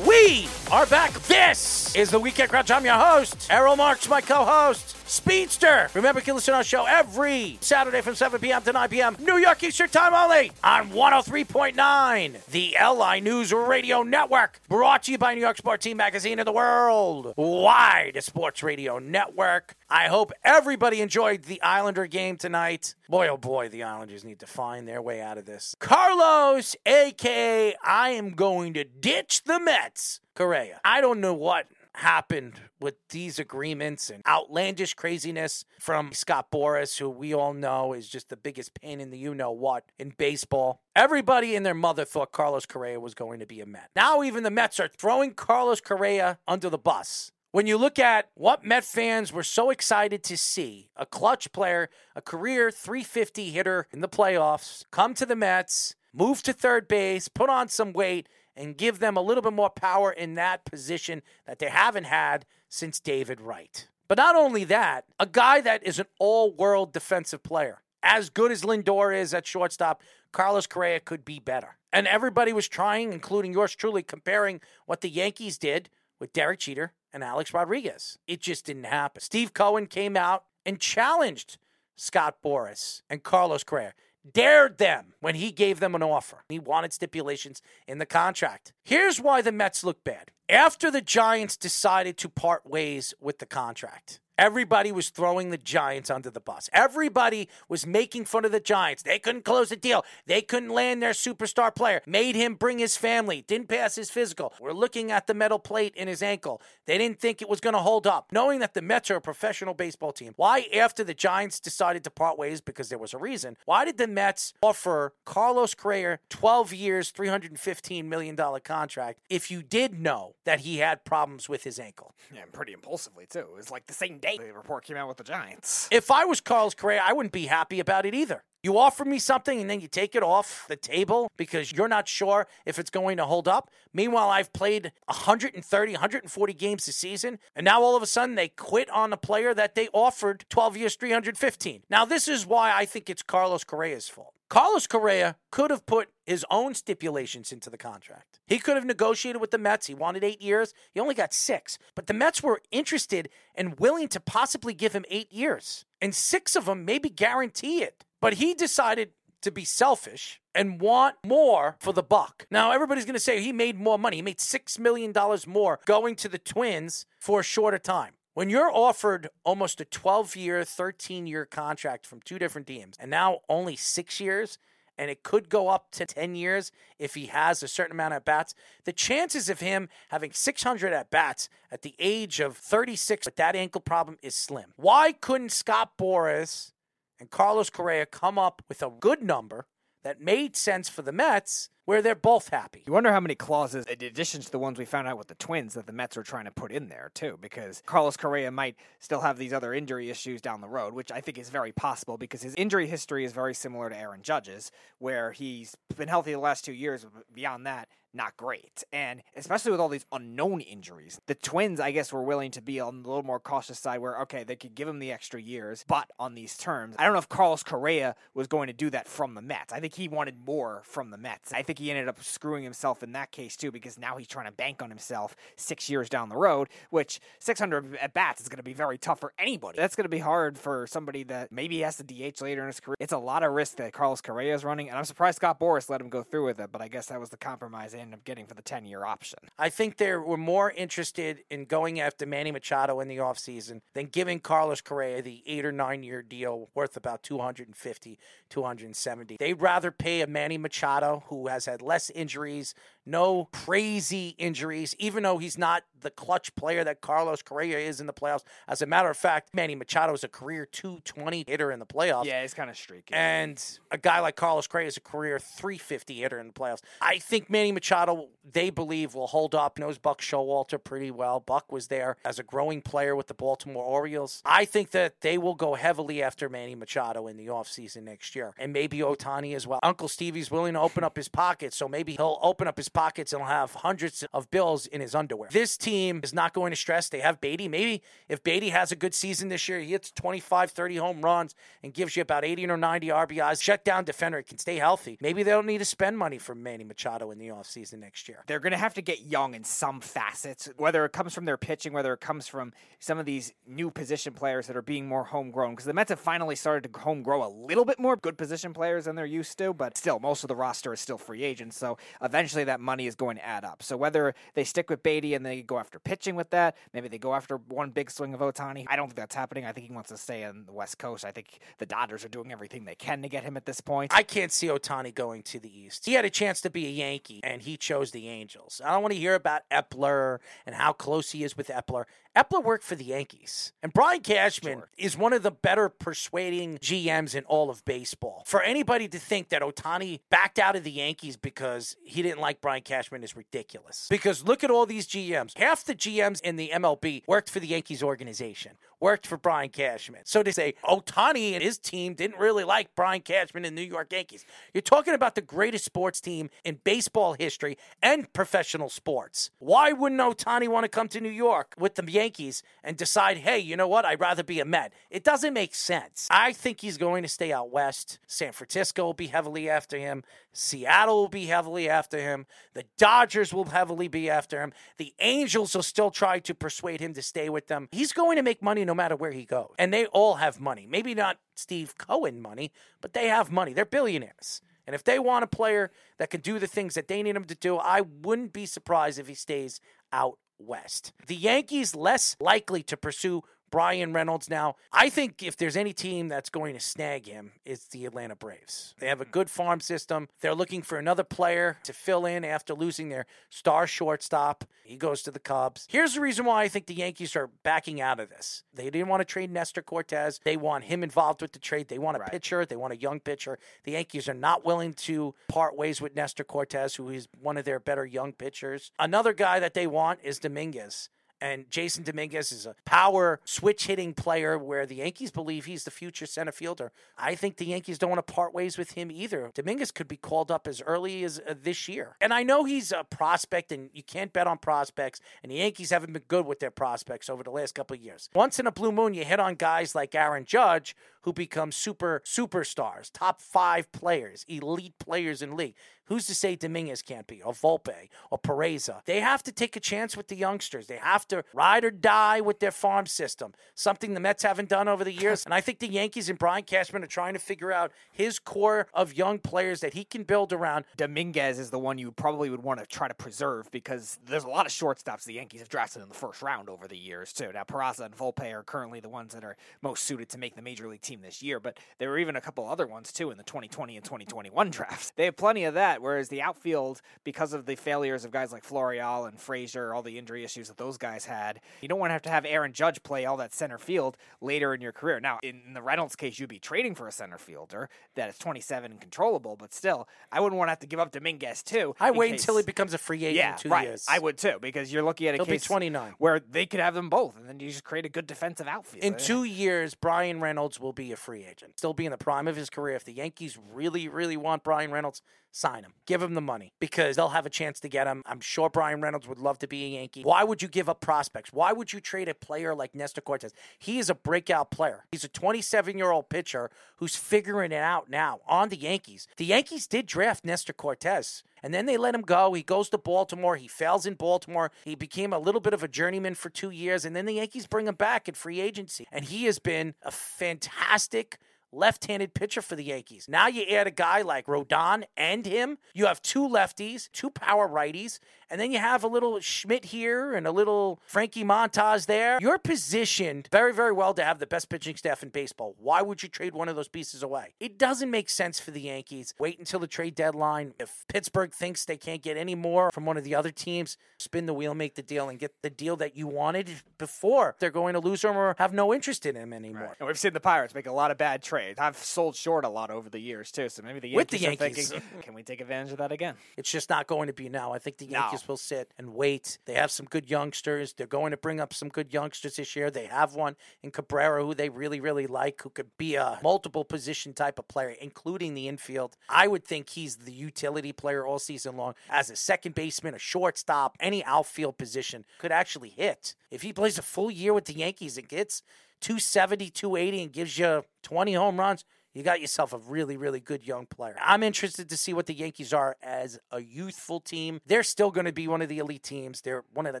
We are back. This is the Weekend Crunch. I'm your host, Errol Marks, my co host. Speedster. Remember, you can listen to our show every Saturday from 7 p.m. to 9 p.m. New York Eastern Time only on 103.9, the LI News Radio Network. Brought to you by New York Sports Team Magazine and the World Wide Sports Radio Network. I hope everybody enjoyed the Islander game tonight. Boy, oh boy, the Islanders need to find their way out of this. Carlos, aka I am going to ditch the Mets. Correa. I don't know what happened with these agreements and outlandish craziness from Scott Boras, who we all know is just the biggest pain in the you know what in baseball. Everybody and their mother thought Carlos Correa was going to be a Met. Now, even the Mets are throwing Carlos Correa under the bus. When you look at what Met fans were so excited to see, a clutch player, a career 350 hitter in the playoffs, come to the Mets, move to third base, put on some weight, and give them a little bit more power in that position that they haven't had since David Wright. But not only that, a guy that is an all world defensive player. As good as Lindor is at shortstop, Carlos Correa could be better. And everybody was trying, including yours truly, comparing what the Yankees did with Derek Jeter and Alex Rodriguez. It just didn't happen. Steve Cohen came out and challenged Scott Boras and Carlos Correa dared them when he gave them an offer. He wanted stipulations in the contract. Here's why the Mets look bad. After the Giants decided to part ways with the contract, Everybody was throwing the Giants under the bus. Everybody was making fun of the Giants. They couldn't close the deal. They couldn't land their superstar player. Made him bring his family. Didn't pass his physical. We're looking at the metal plate in his ankle. They didn't think it was going to hold up. Knowing that the Mets are a professional baseball team, why, after the Giants decided to part ways because there was a reason, why did the Mets offer Carlos Correa 12 years, $315 million contract if you did know that he had problems with his ankle? Yeah, and pretty impulsively, too. It was like the same day the report came out with the Giants. If I was Carlos Correa, I wouldn't be happy about it either. You offer me something and then you take it off the table because you're not sure if it's going to hold up. Meanwhile, I've played 130, 140 games this season, and now all of a sudden they quit on a player that they offered 12 years, 315. Now, this is why I think it's Carlos Correa's fault. Carlos Correa could have put his own stipulations into the contract. He could have negotiated with the Mets. He wanted eight years. He only got six. But the Mets were interested and willing to possibly give him eight years. And six of them maybe guarantee it. But he decided to be selfish and want more for the buck. Now, everybody's going to say he made more money. He made $6 million more going to the Twins for a shorter time. When you're offered almost a 12 year, 13 year contract from two different teams, and now only six years, and it could go up to 10 years if he has a certain amount of bats, the chances of him having 600 at bats at the age of 36 with that ankle problem is slim. Why couldn't Scott Boras and Carlos Correa come up with a good number that made sense for the Mets? where they're both happy. You wonder how many clauses, in addition to the ones we found out with the Twins, that the Mets are trying to put in there too, because Carlos Correa might still have these other injury issues down the road, which I think is very possible because his injury history is very similar to Aaron Judge's, where he's been healthy the last two years. Beyond that, not great. And especially with all these unknown injuries, the Twins, I guess, were willing to be on a little more cautious side where, okay, they could give him the extra years, but on these terms. I don't know if Carlos Correa was going to do that from the Mets. I think he wanted more from the Mets. I think he ended up screwing himself in that case, too, because now he's trying to bank on himself six years down the road, which 600 at bats is going to be very tough for anybody. That's going to be hard for somebody that maybe has to DH later in his career. It's a lot of risk that Carlos Correa is running, and I'm surprised Scott Boras let him go through with it, but I guess that was the compromise end up getting for the 10 year option. I think they were more interested in going after Manny Machado in the offseason than giving Carlos Correa the eight or nine year deal worth about 250, 270. They'd rather pay a Manny Machado who has had less injuries, no crazy injuries, even though he's not the clutch player that Carlos Correa is in the playoffs. As a matter of fact, Manny Machado is a career 220 hitter in the playoffs. Yeah, he's kind of streaky. And a guy like Carlos Correa is a career 350 hitter in the playoffs. I think Manny Machado, they believe, will hold up. Knows Buck Showalter pretty well. Buck was there as a growing player with the Baltimore Orioles. I think that they will go heavily after Manny Machado in the offseason next year. And maybe Ohtani as well. Uncle Stevie's willing to open up his pockets, so maybe he'll open up his pockets and he'll have hundreds of bills in his underwear. This team is not going to stress. They have Baty. Maybe if Baty has a good season this year, he hits 25, 30 home runs and gives you about 80 or 90 RBIs. Shut down defender, It can stay healthy. Maybe they don't need to spend money for Manny Machado in the offseason next year. They're going to have to get young in some facets, whether it comes from their pitching, whether it comes from some of these new position players that are being more homegrown. Because the Mets have finally started to home grow a little bit more good position players than they're used to, but still, most of the roster is still free agents. So eventually that money is going to add up. So whether they stick with Baty and they go after pitching with that, maybe they go after one big swing of Ohtani. I don't think that's happening. I think he wants to stay on the West Coast. I think the Dodgers are doing everything they can to get him at this point. I can't see Ohtani going to the East. He had a chance to be a Yankee, and he chose the Angels. I don't want to hear about Eppler and how close he is with Eppler. Eppler worked for the Yankees. And Brian Cashman Sure. is one of the better persuading GMs in all of baseball. For anybody to think that Ohtani backed out of the Yankees because he didn't like Brian Cashman is ridiculous. Because look at all these GMs. Half the GMs in the MLB worked for the Yankees organization, worked for Brian Cashman. So to say Ohtani and his team didn't really like Brian Cashman and New York Yankees. You're talking about the greatest sports team in baseball history and professional sports. Why wouldn't Ohtani want to come to New York with the Yankees and decide, hey, you know what? I'd rather be a Met. It doesn't make sense. I think he's going to stay out west. San Francisco will be heavily after him. Seattle will be heavily after him. The Dodgers will heavily be after him. The Angels will still try to persuade him to stay with them. He's going to make money no matter where he goes. And they all have money. Maybe not Steve Cohen money, but they have money. They're billionaires. And if they want a player that can do the things that they need him to do, I wouldn't be surprised if he stays out west. The Yankees less likely to pursue Bryan Reynolds now. I think if there's any team that's going to snag him, it's the Atlanta Braves. They have a mm-hmm. good farm system. They're looking for another player to fill in after losing their star shortstop. He goes to the Cubs. Here's the reason why I think the Yankees are backing out of this. They didn't want to trade Nestor Cortes. They want him involved with the trade. They want a Right. pitcher. They want a young pitcher. The Yankees are not willing to part ways with Nestor Cortes, who is one of their better young pitchers. Another guy that they want is Dominguez. And Jasson Dominguez is a power switch hitting player where the Yankees believe he's the future center fielder. I think the Yankees don't want to part ways with him either. Dominguez could be called up as early as uh, this year. And I know he's a prospect and you can't bet on prospects, and the Yankees haven't been good with their prospects over the last couple of years. Once in a blue moon, you hit on guys like Aaron Judge who become super superstars, top five players, elite players in league. Who's to say Dominguez can't be, or Volpe, or Peraza? They have to take a chance with the youngsters. They have to ride or die with their farm system, something the Mets haven't done over the years. and I think the Yankees and Brian Cashman are trying to figure out his core of young players that he can build around. Dominguez is the one you probably would want to try to preserve because there's a lot of shortstops the Yankees have drafted in the first round over the years too. Now Peraza and Volpe are currently the ones that are most suited to make the major league team this year, but there were even a couple other ones too in the 2020 and 2021 drafts. They have plenty of that Whereas the outfield, because of the failures of guys like Florial and Frazier, all the injury issues that those guys had, you don't want to have to have Aaron Judge play all that center field later in your career. Now, in the Reynolds case, you'd be trading for a center fielder that is 27 and controllable, but still, I wouldn't want to have to give up Dominguez too. I wait case- until he becomes a free agent yeah, in two right. years. I would too, because you're looking at a He'll be case 29. where they could have them both, and then you just create a good defensive outfield. In uh, two years, Bryan Reynolds will be a free agent. Still be in the prime of his career. If the Yankees really, really want Bryan Reynolds, sign him. Give him the money because they'll have a chance to get him. I'm sure Bryan Reynolds would love to be a Yankee. Why would you give up prospects? Why would you trade a player like Nestor Cortes? He is a breakout player. He's a 27 year old pitcher who's figuring it out now on the Yankees. The Yankees did draft Nestor Cortes. And then they let him go. He goes to Baltimore. He fails in Baltimore. He became a little bit of a journeyman for two years. And then the Yankees bring him back at free agency. And he has been a fantastic left-handed pitcher for the Yankees. Now you add a guy like Rodon and him. You have two lefties, two power righties, and then you have a little Schmidt here and a little Frankie Montas there. You're positioned very, very well to have the best pitching staff in baseball. Why would you trade one of those pieces away? It doesn't make sense for the Yankees. Wait until the trade deadline. If Pittsburgh thinks they can't get any more from one of the other teams, spin the wheel, make the deal, and get the deal that you wanted before they're going to lose him or have no interest in him anymore. And we've seen the Pirates make a lot of bad trades. I've sold short a lot over the years too, so maybe the Yankees, With Yankees, the are Yankees. thinking, hmm, can we take advantage of that again? It's just not going to be now. I think the No. Will sit and wait. They have some good youngsters. They're going to bring up some good youngsters this year. They have one in Cabrera who they really, really like, who could be a multiple position type of player, including the infield. I would think he's the utility player all season long. As a second baseman, a shortstop, any outfield position could actually hit. If he plays a full year with the Yankees and gets 270, 280 and gives you 20 home runs, you got yourself a really, really good young player. I'm interested to see what the Yankees are as a youthful team. They're still going to be one of the elite teams. They're one of the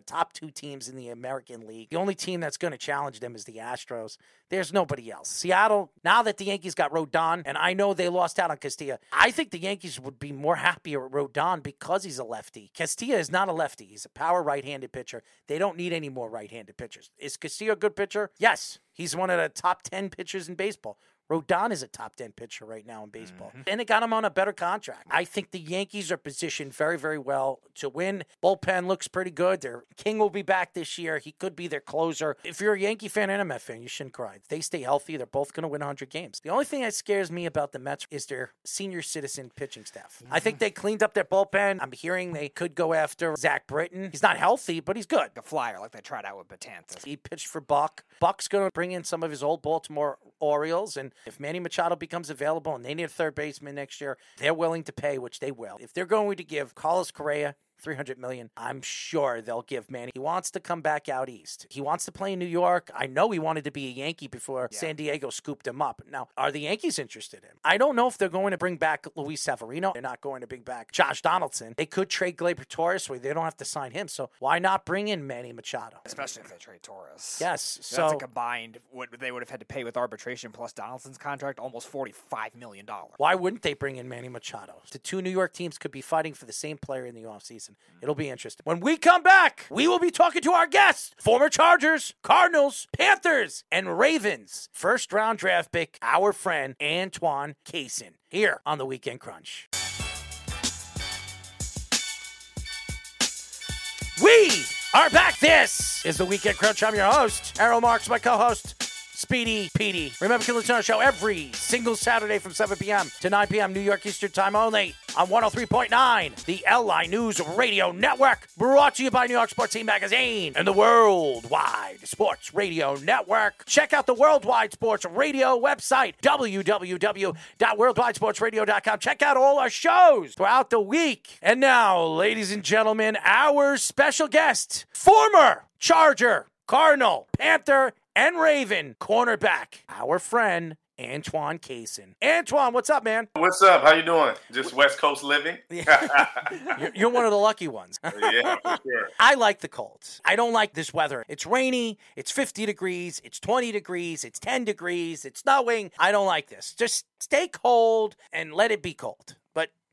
top two teams in the American League. The only team that's going to challenge them is the Astros. There's nobody else. Seattle, now that the Yankees got Rodon, and I know they lost out on Castillo, I think the Yankees would be more happier with Rodon because he's a lefty. Castillo is not a lefty. He's a power right handed pitcher. They don't need any more right handed pitchers. Is Castillo a good pitcher? Yes. He's one of the top 10 pitchers in baseball. Rodon is a top 10 pitcher right now in baseball. Mm-hmm. And it got him on a better contract. I think the Yankees are positioned very, very well to win. Bullpen looks pretty good. Their King will be back this year. He could be their closer. If you're a Yankee fan and a Met fan, you shouldn't cry. If they stay healthy, they're both going to win 100 games. The only thing that scares me about the Mets is their senior citizen pitching staff. I think mm-hmm. they cleaned up their bullpen. I'm hearing they could go after Zach Britton. He's not healthy, but he's good. A flyer like they tried out with Betances. He pitched for Buck. Buck's going to bring in some of his old Baltimore Orioles, and if Manny Machado becomes available and they need a third baseman next year, they're willing to pay, which they will. If they're going to give Carlos Correa 300 million. I'm sure they'll give Manny. He wants to come back out east. He wants to play in New York. I know he wanted to be a Yankee before San Diego scooped him up. Now, are the Yankees interested in him? I don't know if they're going to bring back Luis Severino. They're not going to bring back Josh Donaldson. They could trade Gleyber Torres so they don't have to sign him. So why not bring in Manny Machado? Especially if they trade Torres. Yes. So So that's a combined what they would have had to pay with arbitration plus Donaldson's contract, almost forty-five million dollars. Why wouldn't they bring in Manny Machado? The two New York teams could be fighting for the same player in the offseason. It'll be interesting. When we come back, we will be talking to our guests former Chargers, Cardinals, Panthers, and Ravens. First round draft pick, our friend Antoine Cason, here on the Weekend Crunch. We are back. This is the Weekend Crunch. I'm your host, Errol Marks, my co host. Speedy Petey. Remember, can listen to our show every single Saturday from 7 p.m. to 9 p.m. New York Eastern Time only on 103.9, the LI News Radio Network. Brought to you by New York Sports Team Magazine and the Worldwide Sports Radio Network. Check out the Worldwide Sports Radio website, www.worldwidesportsradio.com. Check out all our shows throughout the week. And now, ladies and gentlemen, our special guest, former Charger, Cardinal, Panther, and Raven cornerback, our friend Antoine Cason. Antoine, what's up, man? What's up? How you doing? Just West Coast living? You're, you're one of the lucky ones. yeah, for sure. I like the Colts. I don't like this weather. It's rainy, it's 50 degrees, it's 20 degrees, it's 10 degrees, it's snowing. I don't like this. Just stay cold and let it be cold.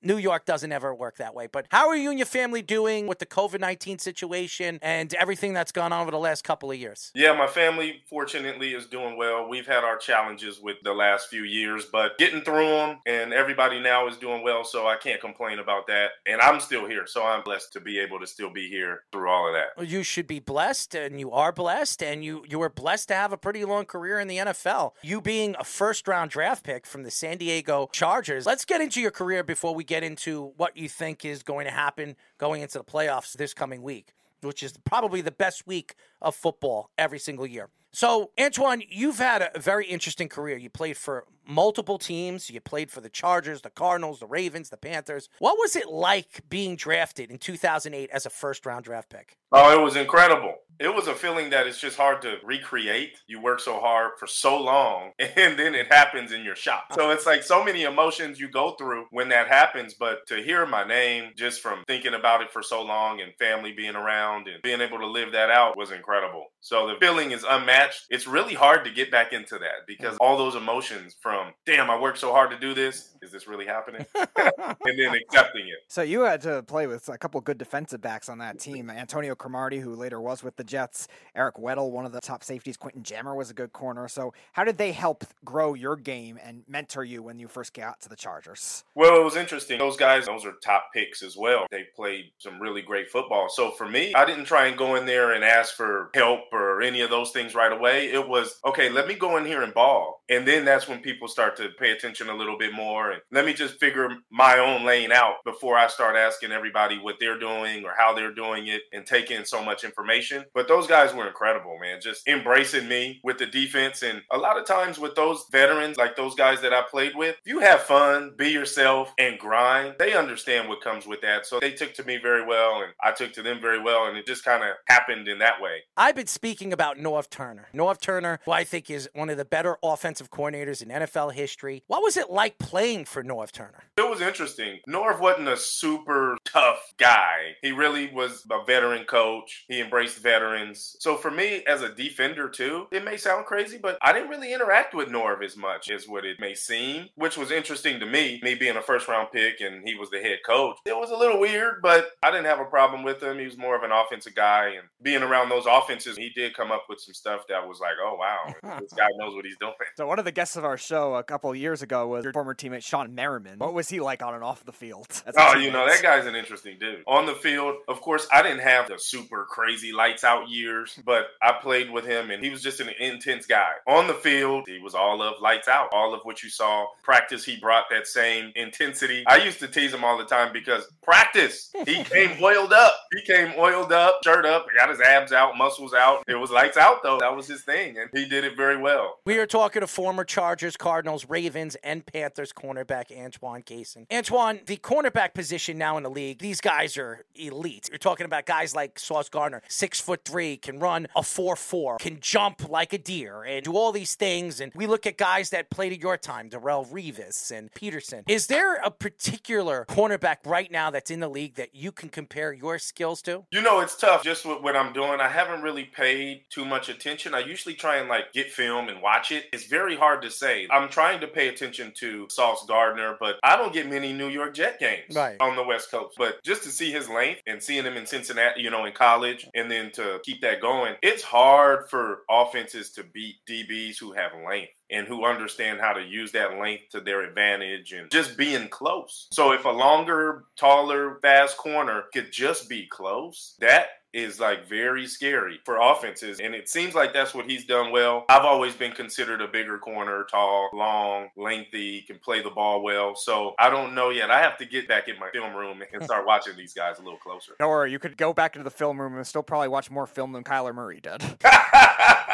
New York doesn't ever work that way. But how are you and your family doing with the COVID 19 situation and everything that's gone on over the last couple of years? Yeah, my family fortunately is doing well. We've had our challenges with the last few years, but getting through them and everybody now is doing well, so I can't complain about that. And I'm still here, so I'm blessed to be able to still be here through all of that. Well, You should be blessed, and you are blessed, and you you were blessed to have a pretty long career in the NFL. You being a first round draft pick from the San Diego Chargers. Let's get into your career before we get into what you think is going to happen going into the playoffs this coming week, which is probably the best week of football every single year. So, Antoine, you've had a very interesting career. You played for multiple teams. You played for the Chargers, the Cardinals, the Ravens, the Panthers. What was it like being drafted in 2008 as a first round draft pick? Oh, it was incredible. It was a feeling that it's just hard to recreate. You work so hard for so long, and then it happens in your shop. So it's like so many emotions you go through when that happens. But to hear my name just from thinking about it for so long and family being around and being able to live that out was incredible. So the feeling is unmatched. It's really hard to get back into that because all those emotions from, Um, damn, I worked so hard to do this. Is this really happening? and then accepting it. So you had to play with a couple good defensive backs on that team. Antonio Cromartie, who later was with the Jets, Eric Weddle, one of the top safeties. Quentin Jammer was a good corner. So how did they help grow your game and mentor you when you first got to the Chargers? Well, it was interesting. Those guys, those are top picks as well. They played some really great football. So for me, I didn't try and go in there and ask for help or any of those things right away. It was, okay, let me go in here and ball. And then that's when people start to pay attention a little bit more. Let me just figure my own lane out before I start asking everybody what they're doing or how they're doing it and take in so much information. But those guys were incredible, man. Just embracing me with the defense. And a lot of times with those veterans, like those guys that I played with, if you have fun, be yourself, and grind, they understand what comes with that. So they took to me very well, and I took to them very well. And it just kind of happened in that way. I've been speaking about Norv Turner. Norv Turner, who I think is one of the better offensive coordinators in NFL history. What was it like playing for Norv Turner? It was interesting. Norv wasn't a super tough guy. He really was a veteran coach. He embraced veterans. So for me, as a defender too, it may sound crazy, but I didn't really interact with Norv as much as what it may seem, which was interesting to me. Me being a first round pick and he was the head coach. It was a little weird, but I didn't have a problem with him. He was more of an offensive guy, and being around those offenses, he did come up with some stuff that was like, oh wow, this guy knows what he's doing. So one of the guests of our show a couple of years ago was your former teammate Shawne Merriman. What was he like on and off the field? as Oh, you know, that guy's an interesting dude. On the field, of course, I didn't have the super crazy lights out years, but I played with him and he was just an intense guy. On the field, he was all of lights out, all of what you saw. Practice, he brought that same intensity. I used to tease him all the time because practice, he came oiled up. He came oiled up, shirt up, got his abs out, muscles out. It was lights out though. That was his thing and he did it very well. We are talking to former Chargers, Cardinals, Ravens, and Panthers cornerback Antoine Cason. Antoine, the cornerback position now in the league, these guys are elite. You're talking about guys like Sauce Gardner, six foot three, can run a four four, can jump like a deer, and do all these things. And we look at guys that played at your time, Darrelle Revis and Peterson. Is there a particular cornerback right now that's in the league that you can compare your skills to? You know, it's tough just with what I'm doing. I haven't really paid too much attention. I usually try and like get film and watch it. It's very hard to say. I'm trying to pay attention to Sauce Gardner, but I don't get many New York Jet games Right. on the West Coast. But just to see his length and seeing him in Cincinnati, you know, in college, and then to keep that going, it's hard for offenses to beat DBs who have length and who understand how to use that length to their advantage and just being close. So if a longer, taller, fast corner could just be close, that is like very scary for offenses. And it seems like that's what he's done well. I've always been considered a bigger corner, tall, long, lengthy, can play the ball well. So I don't know yet. I have to get back in my film room and start watching these guys a little closer. Worry, you could go back into the film room and still probably watch more film than Kyler Murray did.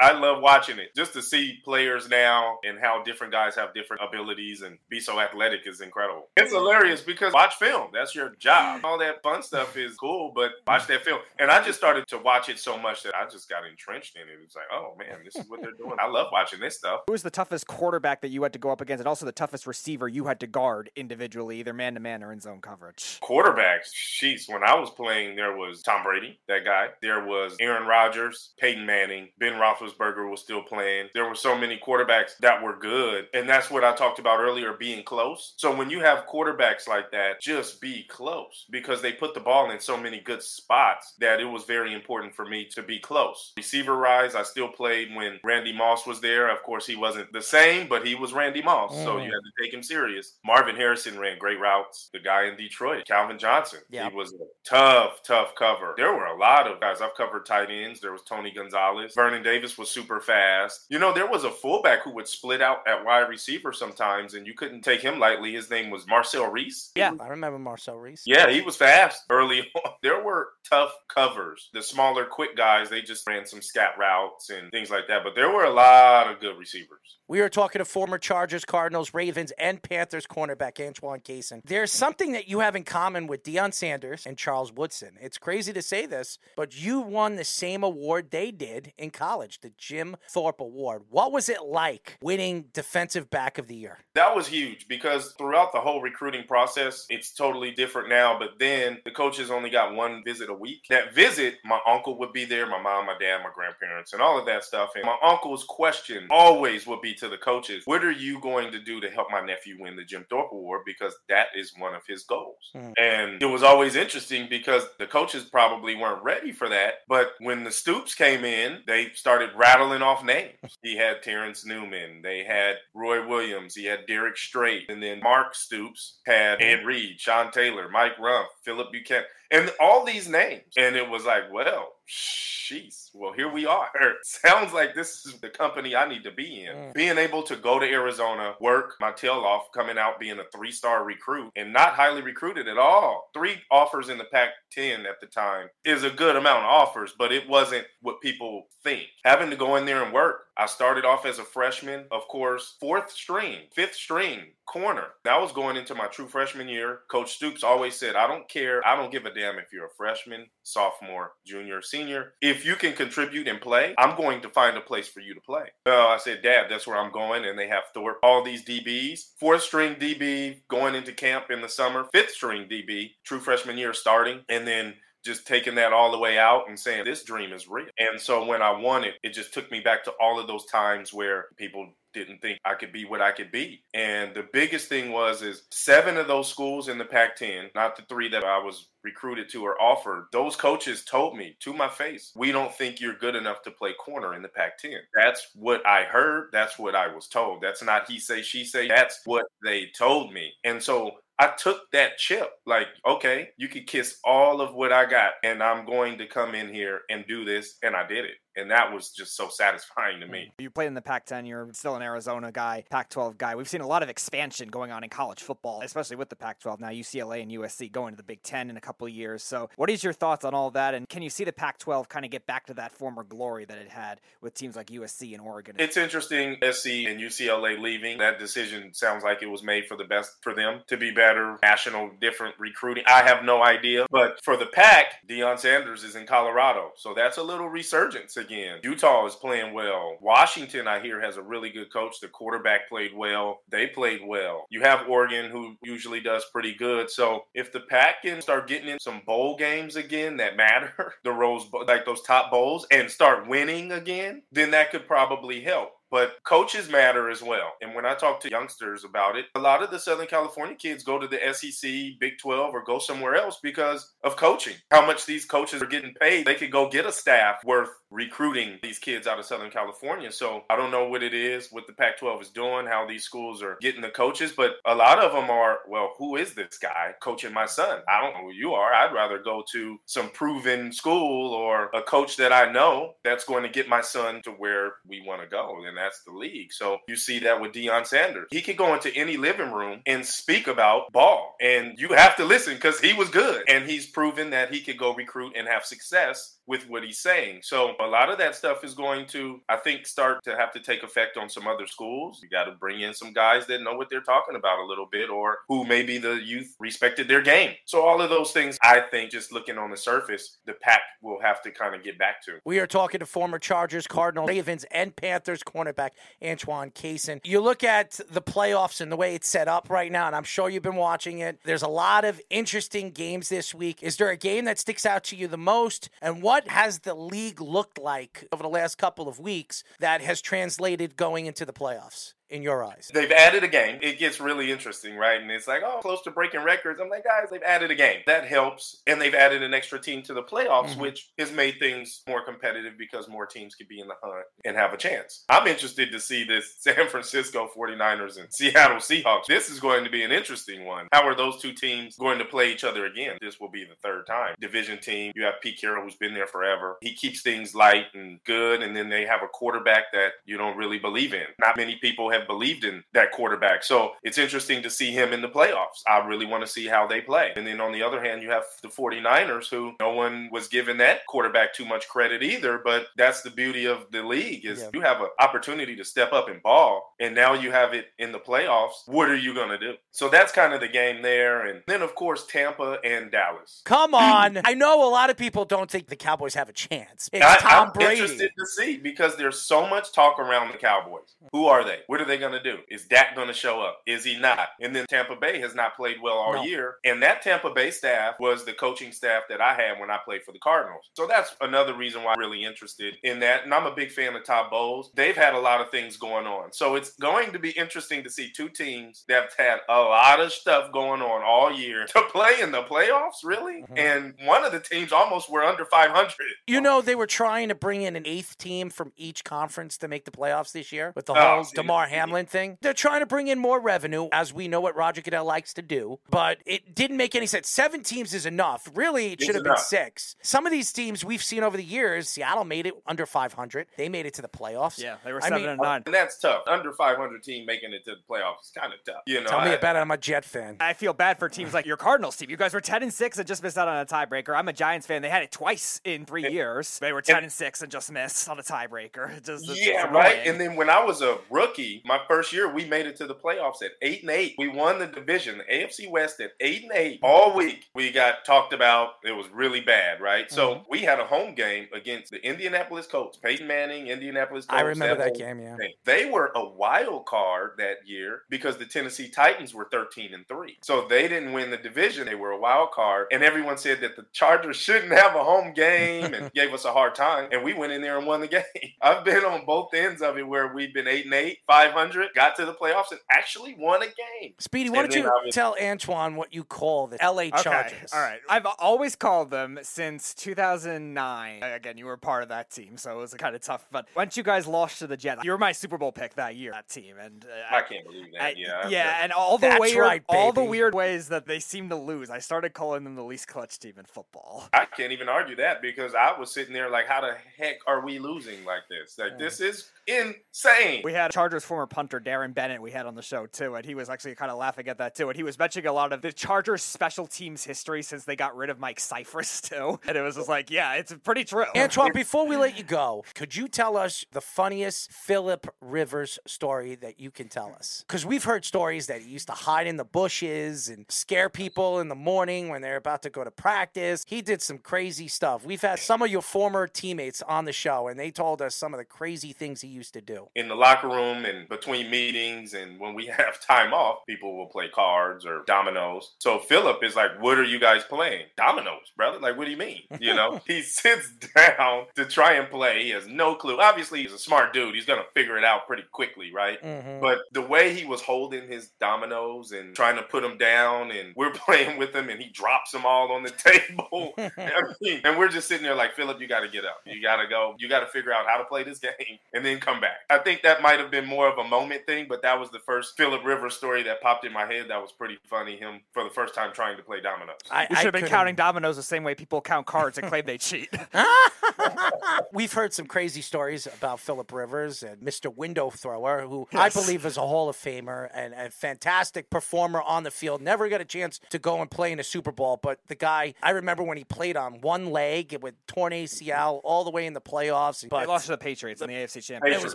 I love watching it just to see players now and how different guys have different abilities and be so athletic is incredible. It's hilarious because watch film. That's your job. All that fun stuff is cool, but watch that film. And I just started to watch it so much that I just got entrenched in it. It's like, oh man, this is what they're doing. I love watching this stuff. Who was the toughest quarterback that you had to go up against, and also the toughest receiver you had to guard individually, either man to man or in zone coverage? Quarterbacks, sheets. When I was playing, there was Tom Brady, that guy. There was Aaron Rodgers, Peyton Manning, Ben Roethlisberger. Roethlisberger was still playing. There were so many quarterbacks that were good. And that's what I talked about earlier being close. So when you have quarterbacks like that, just be close because they put the ball in so many good spots that it was very important for me to be close. Receiver rise, I still played when Randy Moss was there. Of course, he wasn't the same, but he was Randy Moss. Mm. So you had to take him serious. Marvin Harrison ran great routes. The guy in Detroit, Calvin Johnson, yep. he was a tough, tough cover. There were a lot of guys. I've covered tight ends. There was Tony Gonzalez. Vernon Davis was super fast. You know, there was a fullback who would split out at wide receiver sometimes, and you couldn't take him lightly. His name was Marcel Reese. Yeah, I remember Marcel Reese. Yeah, he was fast early on. There were tough covers. The smaller, quick guys, they just ran some scat routes and things like that. But there were a lot of good receivers. We are talking to former Chargers, Cardinals, Ravens, and Panthers cornerback Antoine Cason. There's something that you have in common with Deion Sanders and Charles Woodson. It's crazy to say this, but you won the same award they did in college, the Jim Thorpe Award. What was it like winning Defensive Back of the Year? That was huge because throughout the whole recruiting process, it's totally different now. But then the coaches only got one visit a week. That visit, my uncle would be there, my mom, my dad, my grandparents, and all of that stuff. And my uncle's question always would be to the coaches, what are you going to do to help my nephew win the Jim Thorpe Award? Because that is one of his goals. Mm. And it was always interesting because the coaches probably weren't ready for that. But when the Stoops came in, they started rattling off names. He had Terrence Newman, they had Roy Williams, he had Derrick Strait, and then Mark Stoops had Ed Reed, Sean Taylor, Mike Rumph, Phillip Buchanon, and all these names. And it was like, well, jeez, well, here we are. Sounds like this is the company I need to be in. Mm. Being able to go to Arizona, work my tail off, coming out being a three star recruit and not highly recruited at all. Three offers in the Pac 10 at the time is a good amount of offers, but it wasn't what people think. Having to go in there and work, I started off as a freshman, of course, fourth string, fifth string, corner. That was going into my true freshman year. Coach Stoops always said, I don't care. I don't give a damn if you're a freshman, sophomore, junior, senior. If you can contribute and play, I'm going to find a place for you to play. I said, Dad, that's where I'm going. And they have Thorpe, all these DBs, fourth string DB going into camp in the summer, fifth string DB, true freshman year starting. And then just taking that all the way out and saying this dream is real. And so when I won it, it just took me back to all of those times where people didn't think I could be what I could be. And the biggest thing was is seven of those schools in the Pac-10, not the three that I was recruited to or offered, those coaches told me to my face, we don't think you're good enough to play corner in the Pac-10. That's what I heard. That's what I was told. That's not he say, she say. That's what they told me. And so I took that chip. Like, okay, you can kiss all of what I got, and I'm going to come in here and do this. And I did it and that was just so satisfying to me. Mm. You played in the Pac-10. You're still an Arizona guy, Pac-12 guy. We've seen a lot of expansion going on in college football, especially with the Pac-12 now. UCLA and USC going to the Big Ten in a couple of years. So, what is your thoughts on all that? And can you see the Pac-12 kind of get back to that former glory that it had with teams like USC and Oregon? It's interesting. SC and UCLA leaving. That decision sounds like it was made for the best for them to be better, national, different recruiting. I have no idea, but for the Pac, Deion Sanders is in Colorado, so that's a little resurgence again. Utah is playing well. Washington, I hear, has a really good coach. The quarterback played well. They played well. You have Oregon, who usually does pretty good. So if the Pac can start getting in some bowl games again that matter, the Rose, like those top bowls, and start winning again, then that could probably help. But coaches matter as well. And when I talk to youngsters about it, a lot of the Southern California kids go to the SEC, Big 12, or go somewhere else because of coaching. How much these coaches are getting paid. They could go get a staff worth recruiting these kids out of Southern California. So I don't know what it is, what the Pac 12 is doing, how these schools are getting the coaches, but a lot of them are, well, who is this guy coaching my son? I don't know who you are. I'd rather go to some proven school or a coach that I know that's going to get my son to where we want to go. And that's the league. So you see that with Deion Sanders. He could go into any living room and speak about ball, and you have to listen because he was good. And he's proven that he could go recruit and have success with what he's saying. So a lot of that stuff is going to, I think, start to have to take effect on some other schools. You got to bring in some guys that know what they're talking about a little bit or who maybe the youth respected their game. So all of those things, I think, just looking on the surface, the pack will have to kind of get back to. We are talking to former Chargers, Cardinals, Ravens, and Panthers cornerback Antoine Cason. You look at the playoffs and the way it's set up right now, and I'm sure you've been watching it. There's a lot of interesting games this week. Is there a game that sticks out to you the most? And what What has the league looked like over the last couple of weeks that has translated going into the playoffs? In your eyes? They've added a game. It gets really interesting, right? And it's like, oh, close to breaking records. I'm like, guys, they've added a game. That helps. And they've added an extra team to the playoffs, Mhm. which has made things more competitive because more teams could be in the hunt and have a chance. I'm interested to see this San Francisco 49ers and Seattle Seahawks. This is going to be an interesting one. How are those two teams going to play each other again? This will be the third time. Division team, you have Pete Carroll, who's been there forever. He keeps things light and good. And then they have a quarterback that you don't really believe in. Not many people have believed in that quarterback. So it's interesting to see him in the playoffs. I really want to see how they play. And then on the other hand, you have the 49ers who no one was giving that quarterback too much credit either, but that's the beauty of the league is Yeah. you have an opportunity to step up and ball and now you have it in the playoffs. What are you going to do? So that's kind of the game there and then of course Tampa and Dallas. Come on. I know a lot of people don't think the Cowboys have a chance. It's I, Tom I'm Brady. interested to see because there's so much talk around the Cowboys. Who are they? What are they going to do? Is Dak going to show up? Is he not? And then Tampa Bay has not played well all No. year. And that Tampa Bay staff was the coaching staff that I had when I played for the Cardinals. So that's another reason why I'm really interested in that. And I'm a big fan of Todd Bowles. They've had a lot of things going on. So it's going to be interesting to see two teams that have had a lot of stuff going on all year to play in the playoffs, really? Mhm. And one of the teams almost were under 500. You know, they were trying to bring in an eighth team from each conference to make the playoffs this year with the Oh, Damar. Hamlin thing. They're trying to bring in more revenue, as we know what Roger Goodell likes to do, but it didn't make any sense. Seven teams is enough. Really, it should have been six. Some of these teams we've seen over the years, Seattle made it under 500. They made it to the playoffs. Yeah, they were I seven mean, and nine. And that's tough. Under 500 team making it to the playoffs is kind of tough. You know, Tell me I- about it. I'm a Jet fan. I feel bad for teams like your Cardinals team. You guys were ten and six and just missed out on a tiebreaker. I'm a Giants fan. They had it twice in three years. They were ten and six and just missed on a tiebreaker. Just Yeah, right. And then when I was a rookie, my first year, we made it to the playoffs at eight and eight. We won the division, the AFC West at eight and eight. All week we got talked about. It was really bad, right? So Mm-hmm. we had a home game against the Indianapolis Colts. Peyton Manning, Indianapolis Colts. I remember that whole game, yeah. thing. They were a wild card that year because the Tennessee Titans were 13 and 3. So they didn't win the division. They were a wild card. And everyone said that the Chargers shouldn't have a home game and gave us a hard time. And we went in there and won the game. I've been on both ends of it where we've been 8 and 8, 500, got to the playoffs and actually won a game. Speedy, why don't you obviously- tell Antoine what you call the LA Okay, Chargers? all right. I've always called them since 2009. Again, you were part of that team, so it was kind of tough. But once you guys lost to the Jets, you were my Super Bowl pick that year. That team, and uh, I can't believe that. I- yeah. yeah, and all the That's weird, right, all the weird ways that they seem to lose. I started calling them the least clutch team in football. I can't even argue that because I was sitting there like, how the heck are we losing like this? Like, this is insane. We had Chargers former punter Darren Bennett we had on the show too, and he was actually kind of laughing at that too. And he was mentioning a lot of the Chargers special teams history since they got rid of Mike Scifres too. And it was just like, yeah, it's pretty true. Antoine, before we let you go, could you tell us the funniest Philip Rivers story that you can tell us? Because we've heard stories that he used to hide in the bushes and scare people in the morning when they're about to go to practice. He did some crazy stuff. We've had some of your former teammates on the show, and they told us some of the crazy things he used to do. in the locker room and between meetings and when we have time off, people will play cards or dominoes. So Philip is like, What are you guys playing? Dominoes, brother. Like, what do you mean? You know, he sits down to try and play. He has no clue. Obviously, he's a smart dude. He's going to figure it out pretty quickly, right? Mhm. But the way he was holding his dominoes and trying to put them down, and we're playing with him, and he drops them all on the table. I mean, and we're just sitting there like, Philip, you got to get up. You got to go. You got to figure out how to play this game and then come back. I think that might have been more of a moment thing, but that was the first Philip Rivers story that popped in my head. That was pretty funny. Him for the first time trying to play dominoes. I, we I should have been couldn't- counting dominoes the same way people count cards and claim they cheat. We've heard some crazy stories about Philip Rivers and Mr. Window Thrower, who I believe is a Hall of Famer and a fantastic performer on the field. Never got a chance to go and play in a Super Bowl, but the guy, I remember when he played on one leg with torn ACL all the way in the playoffs. they But lost to the Patriots in the AFC Championship. it was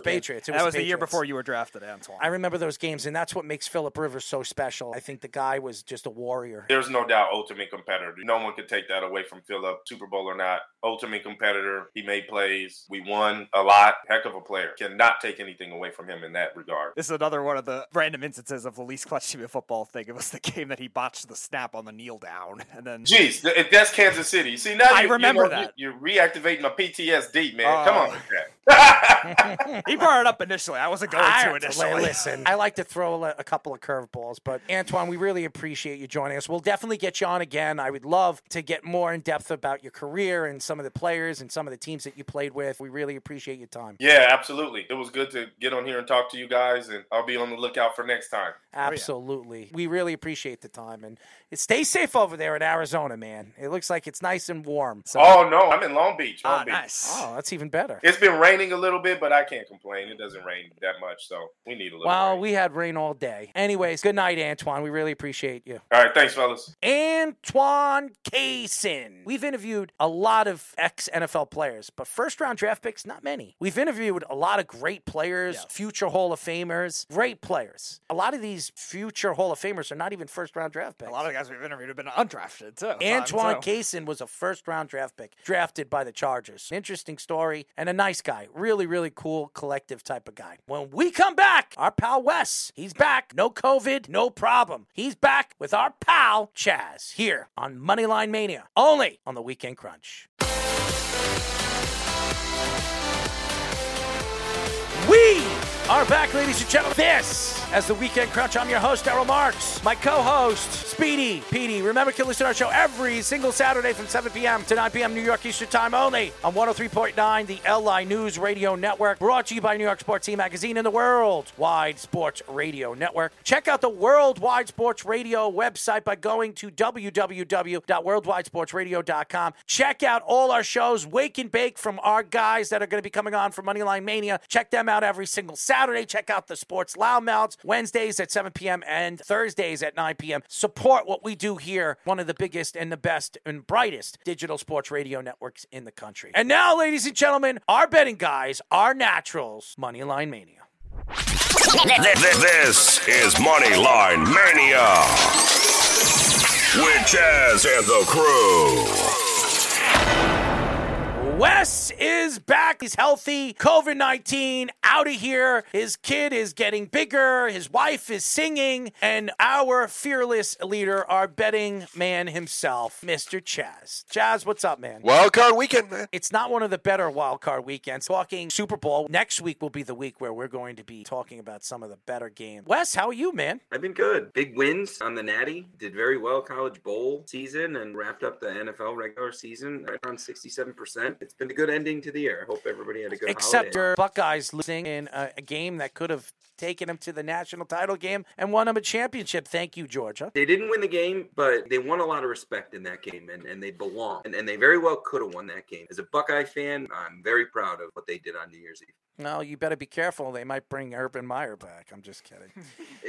Patriots. It that was was the year before you were drafted Antoine. I remember those games, and that's what makes Philip Rivers so special. I think the guy was just a warrior. There's no doubt ultimate competitor. No one could take that away from Philip, Super Bowl or not. Ultimate competitor. He made plays. We won a lot. Heck of a player. Cannot take anything away from him in that regard. This is another one of the random instances of the least clutch team in football thing. It was the game that he botched the snap on the kneel down, and then Jeez, that's Kansas City. See now I you, remember you know, that. you- You're reactivating my PTSD, man. Come Oh. on with that. he brought it up initially. I wasn't going I, to initially. listen, I like to throw a, a couple of curveballs, but Antoine, we really appreciate you joining us. We'll definitely get you on again. I would love to get more in depth about your career and some of the players and some of the teams that you played with. We really appreciate your time. yeah, absolutely. It was good to get on here and talk to you guys, and I'll be on the lookout for next time. Absolutely. We really appreciate the time. And stay safe over there in Arizona, man. It looks like it's nice and warm. So, Oh no, I'm in Long Beach. Long Ah, Beach. nice. oh, that's even better. It's been raining a little bit, but I can't complain. It doesn't rain that much, so we need a little. Well, rain. we had rain all day. Anyways, good night, Antoine. We really appreciate you. All right, thanks, fellas. Antoine Cason. We've interviewed a lot of ex NFL players, but first round draft picks, not many. We've interviewed a lot of great players, Yeah. future Hall of Famers, great players. A lot of these future Hall of Famers are not even first round draft picks. A lot of guys we've interviewed have been undrafted too. Antoine too. Cason was a first round draft pick, drafted by the Chargers. Interesting story and a nice guy. Really, really cool, collective type of guy. When we come back, our pal Wes, he's back. No COVID, no problem. He's back with our pal Chaz here on Moneyline Mania, only on the Weekend Crunch. We are back, ladies and gentlemen. This as the Weekend Crunch. I'm your host, Errol Marks. My co-host, Speedy Petey. Remember, you listen to our show every single Saturday from 7 p.m. to 9 p.m. New York Eastern Time only on 103.9, the LI News Radio Network. Brought to you by New York Sports Team Magazine and the Worldwide Sports Radio Network. Check out the Worldwide Sports Radio website by going to www.worldwidesportsradio.com. Check out all our shows, Wake and Bake from our guys that are going to be coming on for Moneyline Mania. Check them out every single Saturday. Check out the Sports Loudmouths Wednesdays at 7 p.m. and Thursdays at 9 p.m. Support what we do here, one of the biggest and the best and brightest digital sports radio networks in the country. And now, ladies and gentlemen, our betting guys, our naturals, Moneyline Mania. This is Moneyline Mania with Chaz and the crew. Wes is back. He's healthy. COVID 19 out of here. His kid is getting bigger. His wife is singing. And our fearless leader, our betting man himself, Mr. Chaz. Chaz, what's up, man? Wild card weekend, man. It's not one of the better wild card weekends. Talking Super Bowl. Next week will be the week where we're going to be talking about some of the better games. Wes, how are you, man? I've been good. Big wins on the Natty. Did very well college bowl season and wrapped up the NFL regular season right around 67%. It's been a good ending to the year. I hope everybody had a good Except holiday. Buckeyes losing in a, a game that could have taken them to the national title game and won them a championship. Thank you, Georgia. They didn't win the game, but they won a lot of respect in that game, and, and they belong. And, and they very well could have won that game. As a Buckeye fan, I'm very proud of what they did on New Year's Eve. No, you better be careful. They might bring Urban Meyer back. I'm just kidding.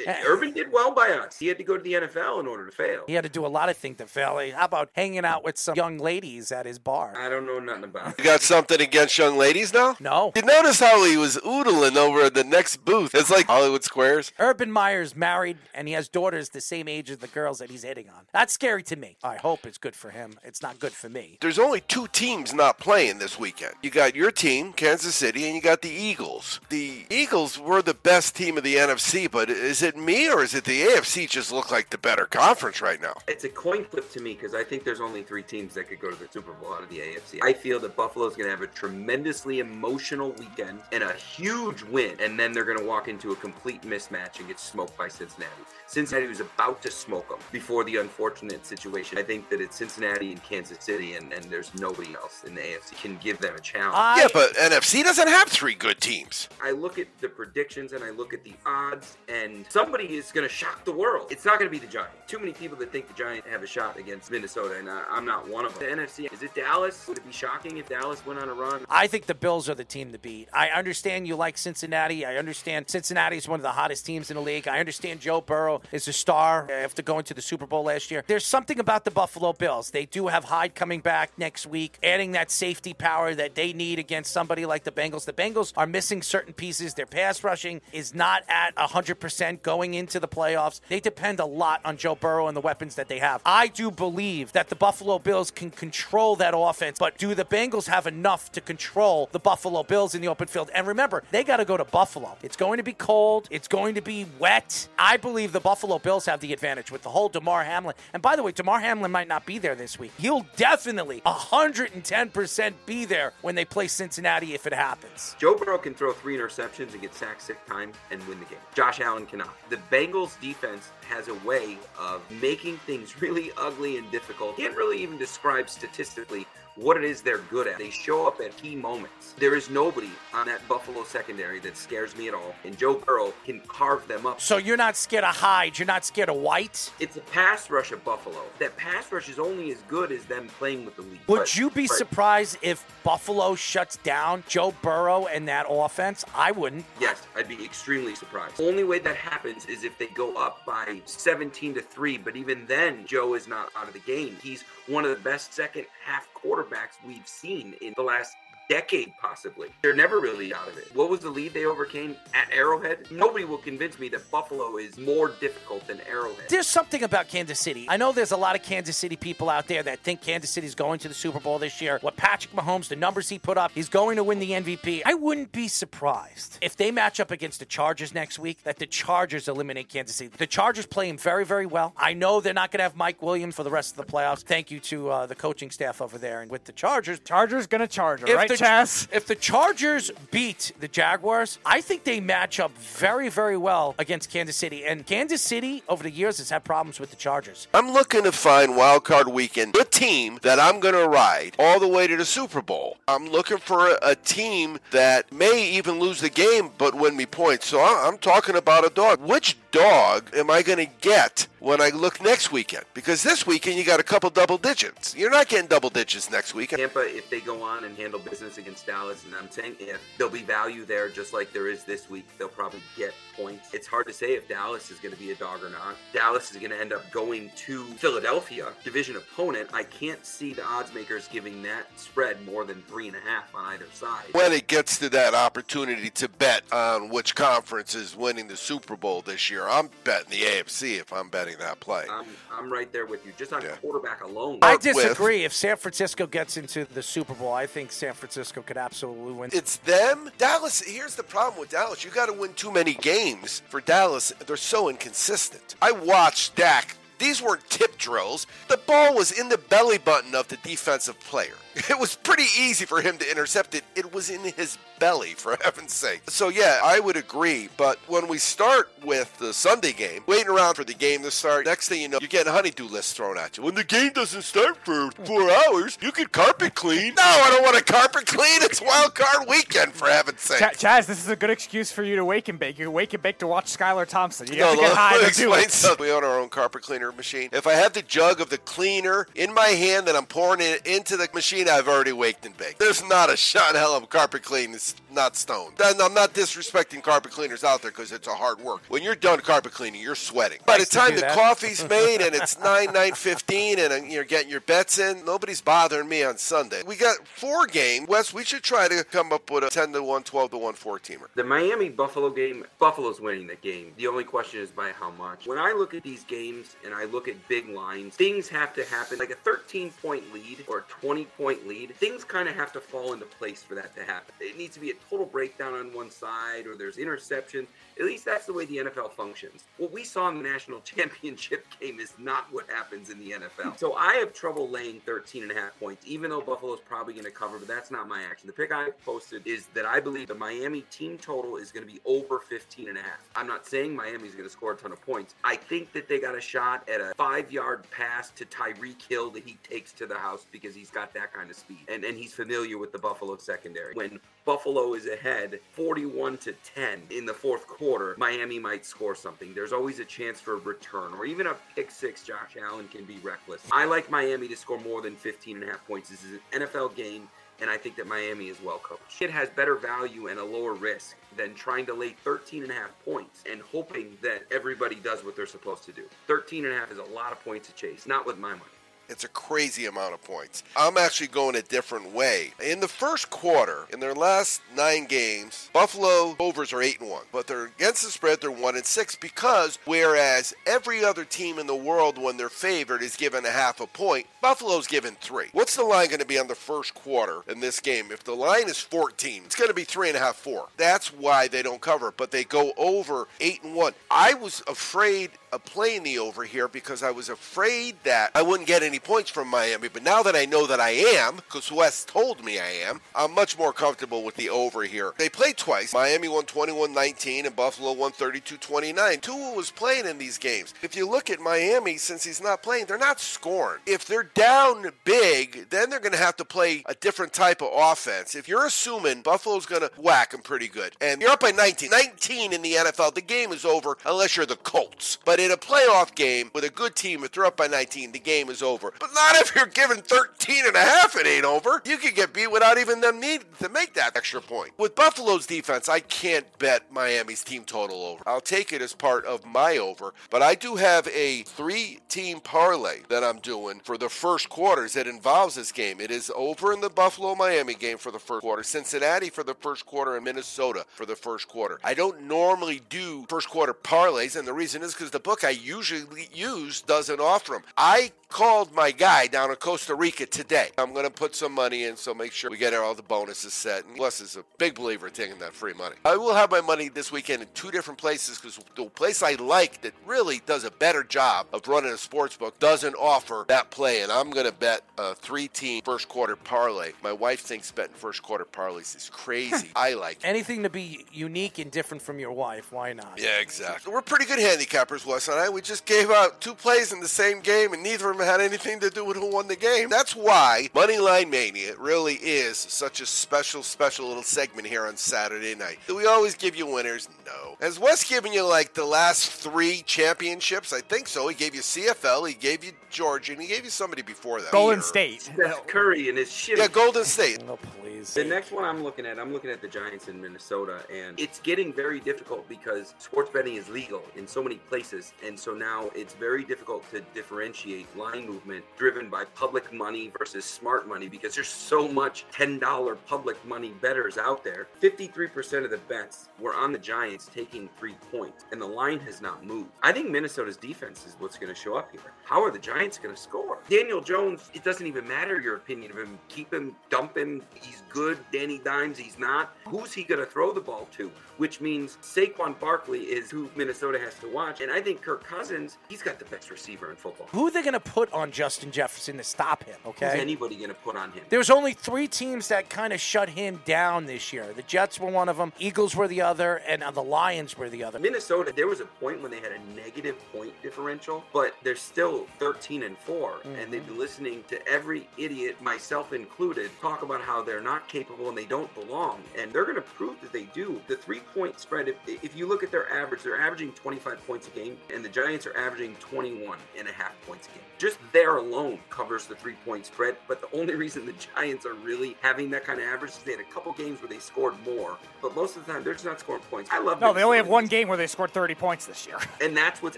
Eh, Urban did well by us. He had to go to the NFL in order to fail. He had to do a lot of things to fail. How about hanging out with some young ladies at his bar? I don't know nothing about it. You got something against young ladies now? No. You notice how he was oodling over at the next booth. It's like Hollywood Squares. Urban Meyer's married and he has daughters the same age as the girls that he's hitting on. That's scary to me. I hope it's good for him. It's not good for me. There's only two teams not playing this weekend. You got your team, Kansas City, and you got the Eagles. The Eagles were the best team of the NFC, but is it me or is it the AFC just look like the better conference right now? It's a coin flip to me because I think there's only three teams that could go to the Super Bowl out of the AFC. I feel that Buffalo's going to have a tremendously emotional weekend and a huge win, and then they're going to walk into a complete mismatch and get smoked by Cincinnati. Cincinnati was about to smoke them before the unfortunate situation. I think that it's Cincinnati and Kansas City, and, and there's nobody else in the AFC can give them a challenge. I, Yeah, but NFC doesn't have three good teams. I look at the predictions and I look at the odds, and somebody is going to shock the world. It's not going to be the Giants. Too many people that think the Giants have a shot against Minnesota, and I, I'm not one of them. The NFC, is it Dallas? Would it be shocking if Dallas went on a run? I think the Bills are the team to beat. I understand you like Cincinnati. I understand Cincinnati is one of the hottest teams in the league. I understand Joe Burrow is a star after going to the Super Bowl last year. There's something about the Buffalo Bills. They do have Hyde coming back next week, adding that safety power that they need against somebody like the Bengals. The Bengals are missing certain pieces. Their pass rushing is not at 100% going into the playoffs. They depend a lot on Joe Burrow and the weapons that they have. I do believe that the Buffalo Bills can control that offense, but do the Bengals have enough to control the Buffalo Bills in the open field? And remember, they got to go to Buffalo. It's going to be cold, it's going to be wet. I believe the Buffalo Bills have the advantage with the whole Damar Hamlin. And by the way, Damar Hamlin might not be there this week. He'll definitely 110% be there when they play Cincinnati if it happens. Joe Can throw three interceptions and get sacked six times and win the game. Josh Allen cannot. The Bengals defense has a way of making things really ugly and difficult. Can't really even describe statistically what it is they're good at. They show up at key moments. There is nobody on that Buffalo secondary that scares me at all, and Joe Burrow can carve them up. So you're not scared of Hyde, you're not scared of White? It's a pass rush of Buffalo. That pass rush is only as good as them playing with the lead. Would But- you be surprised if Buffalo shuts down Joe Burrow and that offense? I wouldn't. Yes, I'd be extremely surprised. The Only way that happens is if they go up by 17 to 3, but even then Joe is not out of the game. He's one of the best second half quarterbacks we've seen in the last decade possibly. They're never really out of it. What was the lead they overcame at Arrowhead? Nobody will convince me that Buffalo is more difficult than Arrowhead. There's something about Kansas City. I know there's a lot of Kansas City people out there that think Kansas City's going to the Super Bowl this year. What Patrick Mahomes, the numbers he put up, he's going to win the MVP. I wouldn't be surprised if they match up against the Chargers next week that the Chargers eliminate Kansas City. The Chargers play him very, very well. I know they're not going to have Mike Williams for the rest of the playoffs. Thank you to uh, the coaching staff over there. And with the Chargers, Chargers gonna charge her, if right, the, Chaz? If the Chargers beat the Jaguars, I think they match up very, very well against Kansas City. And Kansas City, over the years, has had problems with the Chargers. I'm looking to find wild card weekend a team that I'm going to ride all the way to the Super Bowl. I'm looking for a, a team that may even lose the game but win me points. So I- I'm talking about a dog. Which dog am I going to get when I look next weekend? Because this weekend you got a couple double digits. You're not getting double digits next weekend. Tampa, if they go on and handle business against Dallas, and I'm saying if there'll be value there, just like there is this week, they'll probably get points. It's hard to say if Dallas is going to be a dog or not. Dallas is going to end up going to Philadelphia, division opponent. I can't see the odds makers giving that spread more than three and a half on either side. When it gets to that opportunity to bet on which conference is winning the Super Bowl this year, I'm betting the AFC if I'm betting that play. I'm, I'm right there with you, just on Yeah. quarterback alone. I Start with- disagree. If San Francisco gets into the Super Bowl, I think San Francisco could absolutely win. It's them. Dallas, here's the problem with Dallas. You got to win too many games for Dallas. They're so inconsistent. I watched Dak. These weren't tip drills. The ball was in the belly button of the defensive player. It was pretty easy for him to intercept it. It was in his belly, for heaven's sake. So, yeah, I would agree. But when we start with the Sunday game, waiting around for the game to start, next thing you know, you're getting honeydew lists thrown at you. When the game doesn't start for four hours, you can carpet clean. No, I don't want to carpet clean. It's wild card weekend, for heaven's sake. Ch- Chaz, this is a good excuse for you to wake and bake. You wake and bake to watch Skylar Thompson. You No, have to get let high to do explain it. something. We own our own carpet cleaner machine. If I have the jug of the cleaner in my hand and I'm pouring it into the machine, I've already waked and baked. There's not a shot in hell of a carpet cleaning that's not stoned. And I'm not disrespecting carpet cleaners out there because it's a hard work. When you're done carpet cleaning, you're sweating. By the time the that. coffee's made and it's 9, 9.15 and uh, you're getting your bets in, nobody's bothering me on Sunday. We got four games. Wes, we should try to come up with a 10 to 1, 12 to 1 four-teamer. The Miami Buffalo game, Buffalo's winning the game. The only question is by how much. When I look at these games and I look at big lines, things have to happen. Like a 13 point lead or a 20 point lead, things kind of have to fall into place for that to happen. It needs to be a total breakdown on one side or there's interceptions. At least that's the way the NFL functions. What we saw in the national championship game is not what happens in the NFL. So I have trouble laying 13 and a half points, even though Buffalo's probably going to cover, but that's not my action. The pick I posted is that I believe the Miami team total is going to be over 15 and a half. I'm not saying Miami's going to score a ton of points. I think that they got a shot at a five yard pass to Tyreek Hill that he takes to the house because he's got that kind of speed and, and he's familiar with the Buffalo secondary. When Buffalo is ahead 41 to 10 in the fourth quarter, Miami might score something. There's always a chance for a return or even a pick six. Josh Allen can be reckless. I like Miami to score more than 15 and a half points. This is an NFL game. And I think that Miami is well coached. It has better value and a lower risk than trying to lay 13 and a half points and hoping that everybody does what they're supposed to do. 13 and a half is a lot of points to chase, not with my money. It's a crazy amount of points. I'm actually going a different way. In the first quarter, in their last nine games, Buffalo overs are eight and one, but they're against the spread. They're one and six because whereas every other team in the world, when they're favored, is given a half a point, Buffalo's given three. What's the line going to be on the first quarter in this game? If the line is 14, it's going to be three and a half, four. That's why they don't cover, but they go over eight and one. I was afraid of playing the over here because I was afraid that I wouldn't get any points from Miami. But now that I know that I am, because Wes told me I am, I'm much more comfortable with the over here. They played twice. Miami won 21 19 and Buffalo won 32 29. Tua was playing in these games. If you look at Miami, since he's not playing, they're not scoring. If they're down big, then they're going to have to play a different type of offense. If you're assuming Buffalo's going to whack them pretty good, and you're up by 19, 19 in the NFL, the game is over unless you're the Colts. But in a playoff game with a good team, if they're up by 19, the game is over. But not if you're given 13 and a half, it ain't over. You could get beat without even them needing to make that extra point. With Buffalo's defense, I can't bet Miami's team total over. I'll take it as part of my over, but I do have a three team parlay that I'm doing for the first quarters that involves this game. It is over in the Buffalo Miami game for the first quarter, Cincinnati for the first quarter, and Minnesota for the first quarter. I don't normally do first quarter parlays, and the reason is because the book I usually use doesn't offer them. I called my guy down in Costa Rica today. I'm going to put some money in, so make sure we get all the bonuses set. And Wes is a big believer in taking that free money. I will have my money this weekend in two different places because the place I like that really does a better job of running a sports book doesn't offer that play, and I'm going to bet a three-team first quarter parlay. My wife thinks betting first quarter parlays is crazy. I like it. Anything to be unique and different from your wife, why not? Yeah, exactly. We're pretty good handicappers, Wes and I. We just gave out two plays in the same game, and neither of them had anything to do with who won the game. That's why Moneyline Mania really is such a special, special little segment here on Saturday night. Do we always give you winners? No. Has Wes given you like the last three championships? I think so. He gave you CFL, he gave you Georgia, and he gave you somebody before that. Golden Here. State. Steph Curry and his shit. Yeah, Golden State. No, please. The next one I'm looking at, I'm looking at the Giants in Minnesota, and it's getting very difficult because sports betting is legal in so many places, and so now it's very difficult to differentiate line movement driven by public money versus smart money because there's so much $10 public money betters out there. 53% of the bets were on the Giants taking three points, and the line has not moved. I think Minnesota's defense is what's going to show up here. How are the Giants going to score? Daniel Jones, it doesn't even matter your opinion of him. Keep him, dump him. He's good. Danny Dimes, he's not. Who's he going to throw the ball to? Which means Saquon Barkley is who Minnesota has to watch. And I think Kirk Cousins, he's got the best receiver in football. Who are they going to put on Justin Jefferson to stop him? Okay. Who's anybody going to put on him? There's only three teams that kind of shut him down this year. The Jets were one of them, Eagles were the other, and uh, the Lions were the other. Minnesota, there was a point when they had a negative point differential, but they're still 13 and 4. And they've been listening to every idiot, myself included, talk about how they're not capable and they don't belong. And they're going to prove that they do. The three point spread, if, if you look at their average, they're averaging 25 points a game, and the Giants are averaging 21 and a half points a game. Just there alone covers the three point spread. But the only reason the Giants are really having that kind of average is they had a couple games where they scored more, but most of the time they're just not scoring points. I love No, they only have one game where they scored 30 points this year. And that's what's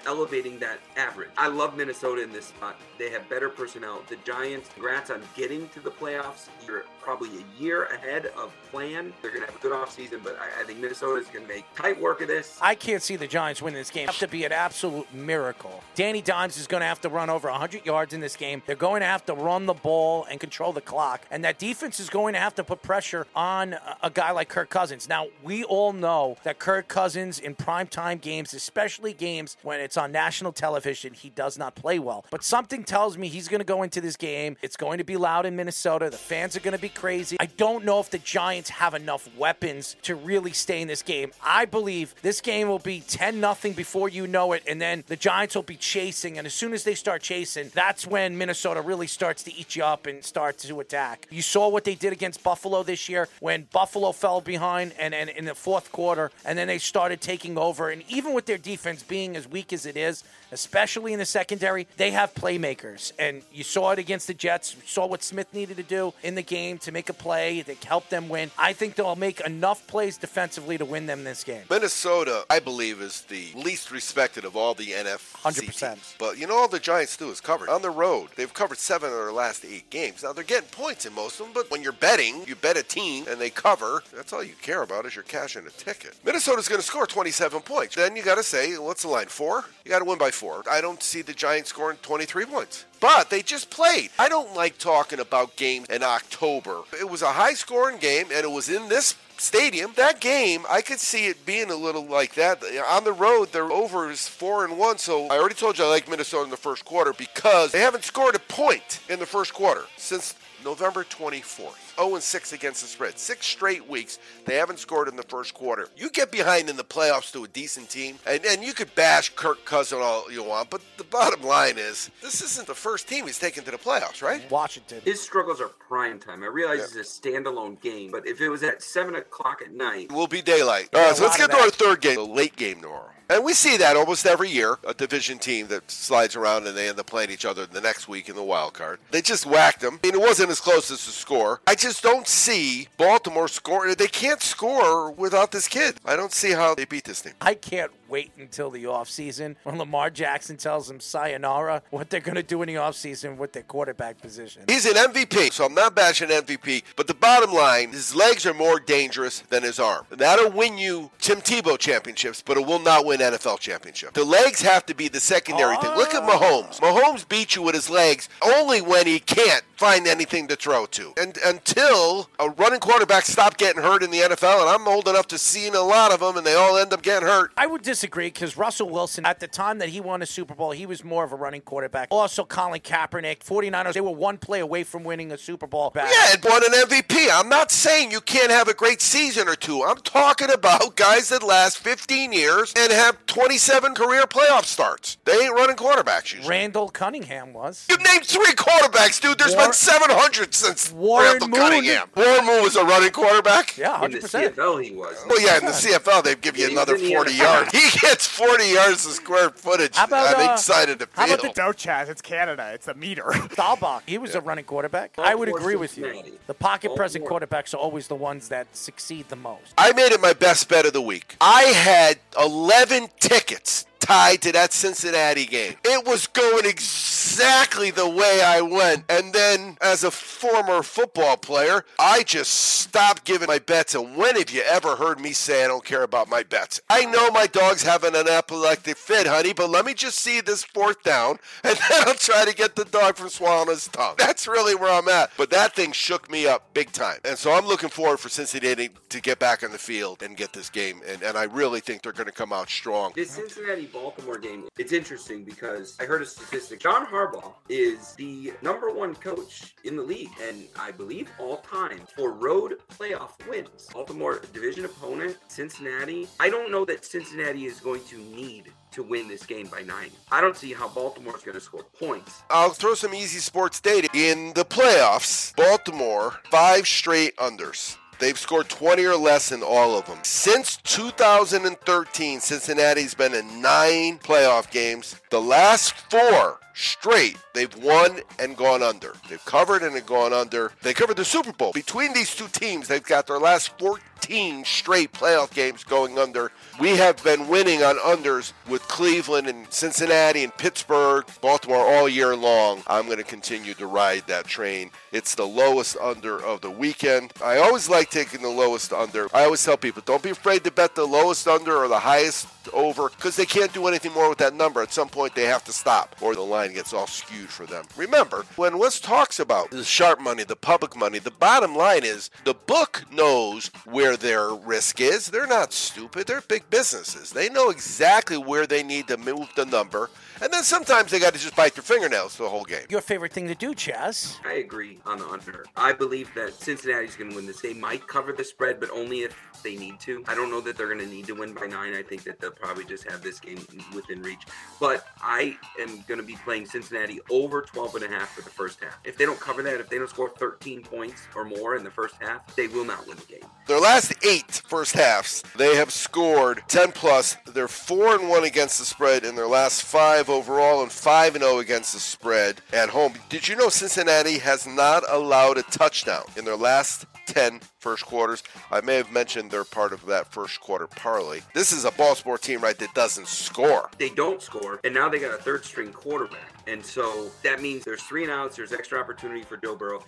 elevating that average. I love Minnesota in this spot. They have better personnel. The Giants, congrats on getting to the playoffs. You're probably a year ahead of plan. They're going to have a good offseason, but I, I think Minnesota is going to make tight work of this. I can't see the Giants winning this game. Have to be an absolute miracle. Danny Dimes is going to have to run over 100 yards in this game. They're going to have to run the ball and control the clock, and that defense is going to have to put pressure on a guy like Kirk Cousins. Now, we all know that Kirk Cousins in primetime games, especially games when it's on national television, he does not play well. But something tells me he's going to go into this game. It's going to be loud in Minnesota. The fans are going to be crazy. I don't know if the Giants have enough weapons to really stay in this game. I believe this game will be 10 nothing before you know it, and then the Giants will be chasing. And as soon as they start chasing, that's when Minnesota really starts to eat you up and starts to attack. You saw what they did against Buffalo this year when Buffalo fell behind and, and in the fourth quarter, and then they started taking over. And even with their defense being as weak as it is, especially in the secondary, they have playmakers. And you saw it against the Jets. You saw what Smith needed to do in the game to make a play that helped them win. I think they'll make enough plays defensively to win them this game. Minnesota, I believe, is the least respected of all the NFC 100%. teams. But you know all the Giants do is cover. On the road, they've covered seven of their last eight games. Now, they're getting points in most of them, but when you're betting, you bet a team and they cover. That's all you care about is you're cashing a ticket. Minnesota's going to score 27 points. Then you got to say, what's the line? Four? You got to win by four. I don't see the Giants scoring 23 points. But they just played. I don't like talking about games in October. It was a high scoring game, and it was in this stadium. That game, I could see it being a little like that. On the road, they're over is four and one. So I already told you I like Minnesota in the first quarter because they haven't scored a point in the first quarter since November 24th. 0 and 6 against the spread. Six straight weeks they haven't scored in the first quarter. You get behind in the playoffs to a decent team, and, and you could bash Kirk Cousin all you want, but the bottom line is this isn't the first team he's taken to the playoffs, right? Washington. His struggles are prime time. I realize it's a standalone game, but if it was at seven o'clock at night, It will be daylight. All right, so let's get of to our third game, the late game tomorrow. And we see that almost every year, a division team that slides around and they end up playing each other the next week in the wild card. They just whacked them. I mean, it wasn't as close as the score. I just don't see Baltimore score. They can't score without this kid. I don't see how they beat this team. I can't wait until the offseason when Lamar Jackson tells them sayonara what they're going to do in the offseason with their quarterback position. He's an MVP, so I'm not bashing MVP. But the bottom line, his legs are more dangerous than his arm. That'll win you Tim Tebow championships, but it will not win NFL championship. The legs have to be the secondary thing. Look at Mahomes. Oh. Mahomes beats you with his legs only when he can't find anything to throw to. And until a running quarterback stop getting hurt in the NFL, and I'm old enough to see a lot of them, and they all end up getting hurt. I would disagree because Russell Wilson, at the time that he won a Super Bowl, he was more of a running quarterback. Also, Colin Kaepernick, 49ers, they were one play away from winning a Super Bowl. Back. Yeah, and won an MVP. I'm not saying you can't have a great season or two. I'm talking about guys that last 15 years and have 27 career playoff starts. They ain't running quarterbacks usually. Randall Cunningham was. You named three quarterbacks, dude. There's War- been 700 since Warren Randall Moon. Cunningham. Warren Moon was a running quarterback. Yeah, in the 100%. CFL he was. Well, yeah, in the CFL, they'd give you he another 40 yards. He gets 40 yards of square footage How about, on uh, each side of the How about the Don't It's Canada. It's a meter. Staubach, he was a running quarterback. I would agree with you. Cincinnati. The pocket present Baltimore. quarterbacks are always the ones that succeed the most. I made it my best bet of the week. I had 11 tickets tied to that Cincinnati game. It was going exactly the way I went. And then, as a former football player, I just stopped giving my bets. And when have you ever heard me say I don't care about my bets? I know my dog's having an epileptic fit, honey, but let me just see this fourth down, and then I'll try to get the dog from swallowing his tongue. That's really where I'm at. But that thing shook me up big time. And so I'm looking forward for Cincinnati to get back on the field and get this game. And, and I really think they're going to come out strong. This Cincinnati Baltimore game, it's interesting because I heard a statistic. John Harbaugh is the number one coach in the league, and I believe all time for road playoff wins. Baltimore division opponent, Cincinnati. I don't know that Cincinnati is going to need to win this game by nine. I don't see how Baltimore is going to score points. I'll throw some easy sports data. In the playoffs, Baltimore, five straight unders. They've scored 20 or less in all of them. Since 2013, Cincinnati's been in nine playoff games. The last four straight, they've won and gone under. They've covered and gone under. They covered the Super Bowl. Between these two teams, they've got their last 14 straight playoff games going under. We have been winning on unders with Cleveland and Cincinnati and Pittsburgh, Baltimore all year long. I'm going to continue to ride that train. It's the lowest under of the weekend. I always like taking the lowest under. I always tell people don't be afraid to bet the lowest under or the highest over because they can't do anything more with that number. At some point, they have to stop or the line gets all skewed for them. Remember, when Wes talks about the sharp money, the public money, the bottom line is the book knows where their risk is. They're not stupid, they're big businesses. They know exactly where they need to move the number. And then sometimes they got to just bite their fingernails the whole game. Your favorite thing to do, Chaz? I agree on the under. I believe that Cincinnati's going to win this. They might cover the spread, but only if they need to. I don't know that they're going to need to win by nine. I think that they'll probably just have this game within reach. But I am going to be playing Cincinnati over 12 and a half for the first half. If they don't cover that, if they don't score 13 points or more in the first half, they will not win the game. Their last eight first halves, they have scored 10 plus. They're 4 and 1 against the spread in their last five overall and 5 and 0 against the spread at home. Did you know Cincinnati has not allowed a touchdown in their last 10 first quarters. I may have mentioned they're part of that first quarter parlay. This is a ball sport team, right, that doesn't score. They don't score, and now they got a third string quarterback. And so that means there's three and outs, there's extra opportunity for Joe Burrow.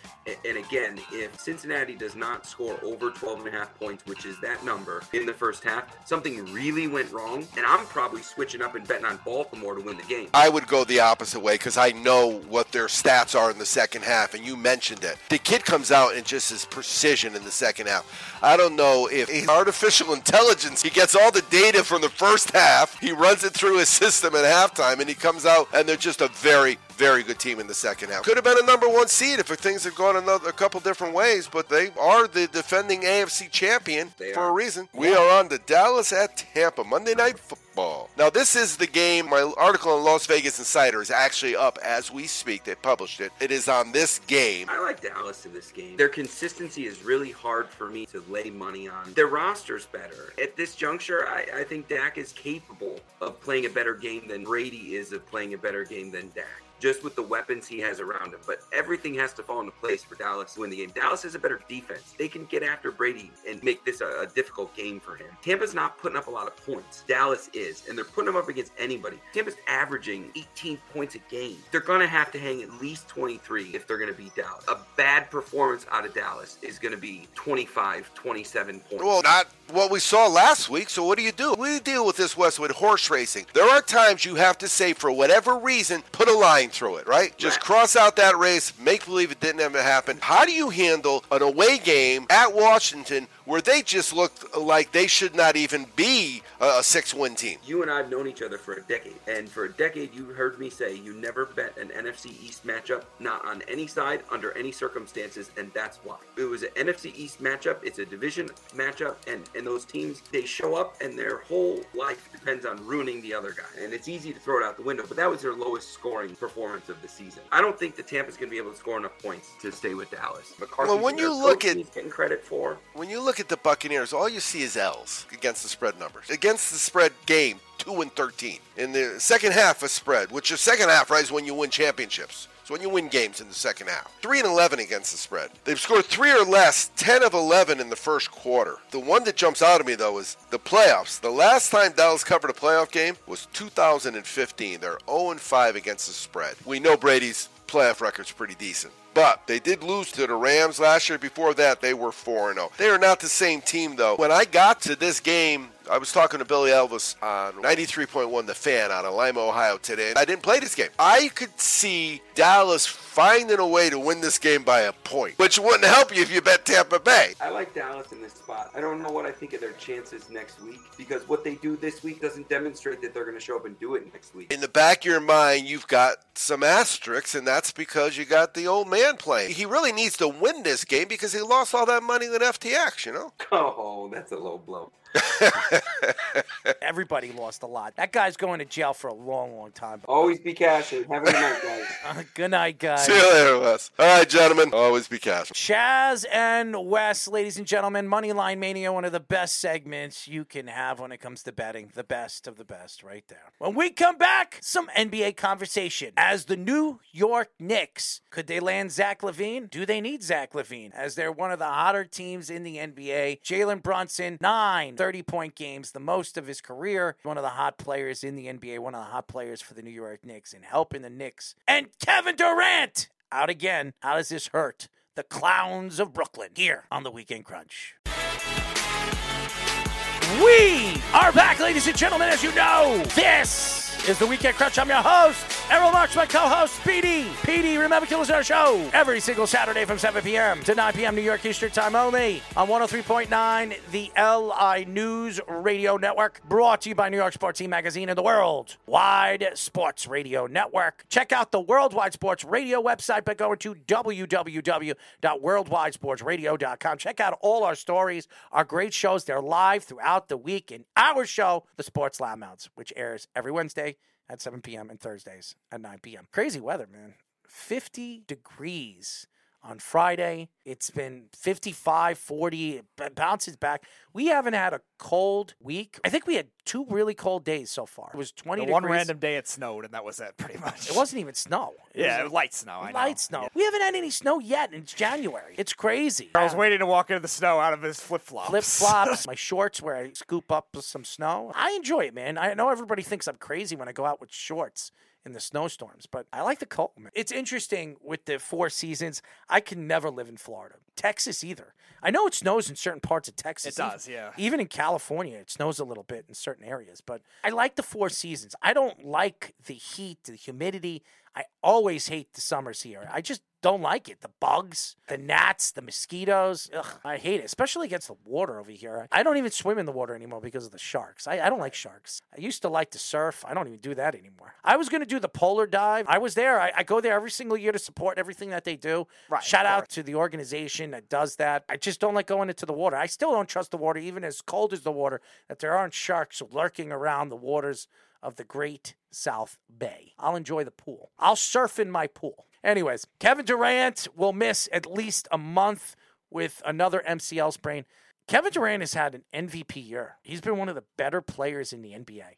And again, if Cincinnati does not score over 12 and a half points, which is that number in the first half, something really went wrong. And I'm probably switching up and betting on Baltimore to win the game. I would go the opposite way because I know what their stats are in the second half, and you mentioned it. The kid comes out and just his precision in the second half. I don't know if artificial intelligence. He gets all the data from the first half, he runs it through his system at halftime, and he comes out and they're just a very, very good team in the second half. Could have been a number one seed if things had gone another a couple different ways, but they are the defending AFC champion They for are. a reason. We are on to Dallas at Tampa Monday Night Football. Now this is the game. My article in Las Vegas Insider is actually up as we speak. They published it. It is on this game. I like Dallas in this game. Their consistency is really hard for me to lay money on. Their roster's better. At this juncture, I, I think Dak is capable of playing a better game than Brady is of playing a better game than Dak. Just with the weapons he has around him. But everything has to fall into place for Dallas to win the game. Dallas has a better defense. They can get after Brady and make this a, a difficult game for him. Tampa's not putting up a lot of points. Dallas is. And they're putting them up against anybody. Tampa's averaging 18 points a game. They're going to have to hang at least 23 if they're going to beat Dallas. A bad performance out of Dallas is going to be 25, 27 points. Well, not what we saw last week. So what do you do? We deal with this Westwood horse racing. There are times you have to say, for whatever reason, put a line through it, right? Just cross out that race, make believe it didn't ever happen. How do you handle an away game at Washington where they just looked like they should not even be a, six-win team? You and I have known each other for a decade, and for a decade, you heard me say you never bet an NFC East matchup, not on any side, under any circumstances, and that's why. It was an NFC East matchup, it's a division matchup, and, and those teams, they show up, and their whole life depends on ruining the other guy. And it's easy to throw it out the window, but that was their lowest scoring performance of the season. I don't think that Tampa's going to be able to score enough points to stay with Dallas. McCarthy's Well, when you look at- getting credit for. When you look at the Buccaneers, all you see is L's against the spread numbers. Against the spread game, 2 and 13. In the second half of spread, which is second half, right, is when you win championships. It's when you win games in the second half. 3 and 11 against the spread. They've scored 3 or less, 10 of 11 in the first quarter. The one that jumps out at me, though, is the playoffs. The last time Dallas covered a playoff game was 2015. They're 0 and 5 against the spread. We know Brady's playoff record's pretty decent. But they did lose to the Rams last year. Before that, they were 4 0. They are not the same team, though. When I got to this game, I was talking to Billy Elvis on 93.1 The Fan out of Lima, Ohio today. I didn't play this game. I could see Dallas finding a way to win this game by a point, which wouldn't help you if you bet Tampa Bay. I like Dallas in this spot. I don't know what I think of their chances next week because what they do this week doesn't demonstrate that they're going to show up and do it next week. In the back of your mind, you've got some asterisks, and that's because you got the old man playing. He really needs to win this game because he lost all that money with FTX, you know? Oh, that's a low blow. Everybody lost a lot. That guy's going to jail for a long, long time. Always be cashing. Have a good night, guys. Good night, guys. See you later, Wes. All right, gentlemen. Always be casual. Chaz and Wes, ladies and gentlemen, Moneyline Mania, one of the best segments you can have when it comes to betting. The best of the best, right there. When we come back, some NBA conversation. As the New York Knicks, could they land Zach LaVine? Do they need Zach LaVine? As they're one of the hotter teams in the NBA. Jalen Brunson, nine 30 point games, the most of his career. One of the hot players in the NBA, one of the hot players for the New York Knicks, and helping the Knicks. And Kevin Durant out again. How does this hurt? The Clowns of Brooklyn here on the Weekend Crunch. We are back, ladies and gentlemen. As you know, this is the Weekend Crunch. I'm your host, Errol Marks, my co-host, PD. PD, remember to listen to our show every single Saturday from 7 p.m. to 9 p.m. New York Eastern Time only on 103.9, the LI News Radio Network, brought to you by New York Sports Team Magazine and the World Wide Sports Radio Network. Check out the Worldwide Sports Radio website by going to www.worldwidesportsradio.com. Check out all our stories, our great shows. They're live throughout the week. And our show, The Sports Loudmouths, which airs every Wednesday at 7 p.m. and Thursdays at 9 p.m. Crazy weather, man. 50 degrees on Friday. It's been 55, 40, it bounces back. We haven't had a cold week. I think we had two really cold days so far. It was 20 The one degrees. random day it snowed, and that was it, pretty much. It wasn't even snow. It Yeah, was light snow. I know. light snow. We haven't had any snow yet, and it's January. It's crazy. I was waiting to walk into the snow out of his flip flops. Flip flops, my shorts where I scoop up some snow. I enjoy it, man. I know everybody thinks I'm crazy when I go out with shorts in the snowstorms, but I like the cold. It's interesting with the four seasons. I can never live in Florida, Texas either. I know it snows in certain parts of Texas. It does, yeah. Even in California, it snows a little bit in certain areas, but I like the four seasons. I don't like the heat, the humidity. I always hate the summers here. I just don't like it. The bugs, the gnats, the mosquitoes. Ugh, I hate it, especially against the water over here. I don't even swim in the water anymore because of the sharks. I, I don't like sharks. I used to like to surf. I don't even do that anymore. I was going to do the polar dive. I was there. I, I go there every single year to support everything that they do. Right, Shout out to the organization that does that. I just don't like going into the water. I still don't trust the water, even as cold as the water, that there aren't sharks lurking around the waters of the Great South Bay. I'll enjoy the pool. I'll surf in my pool. Anyways, Kevin Durant will miss at least a month with another MCL sprain. Kevin Durant has had an MVP year. He's been one of the better players in the NBA.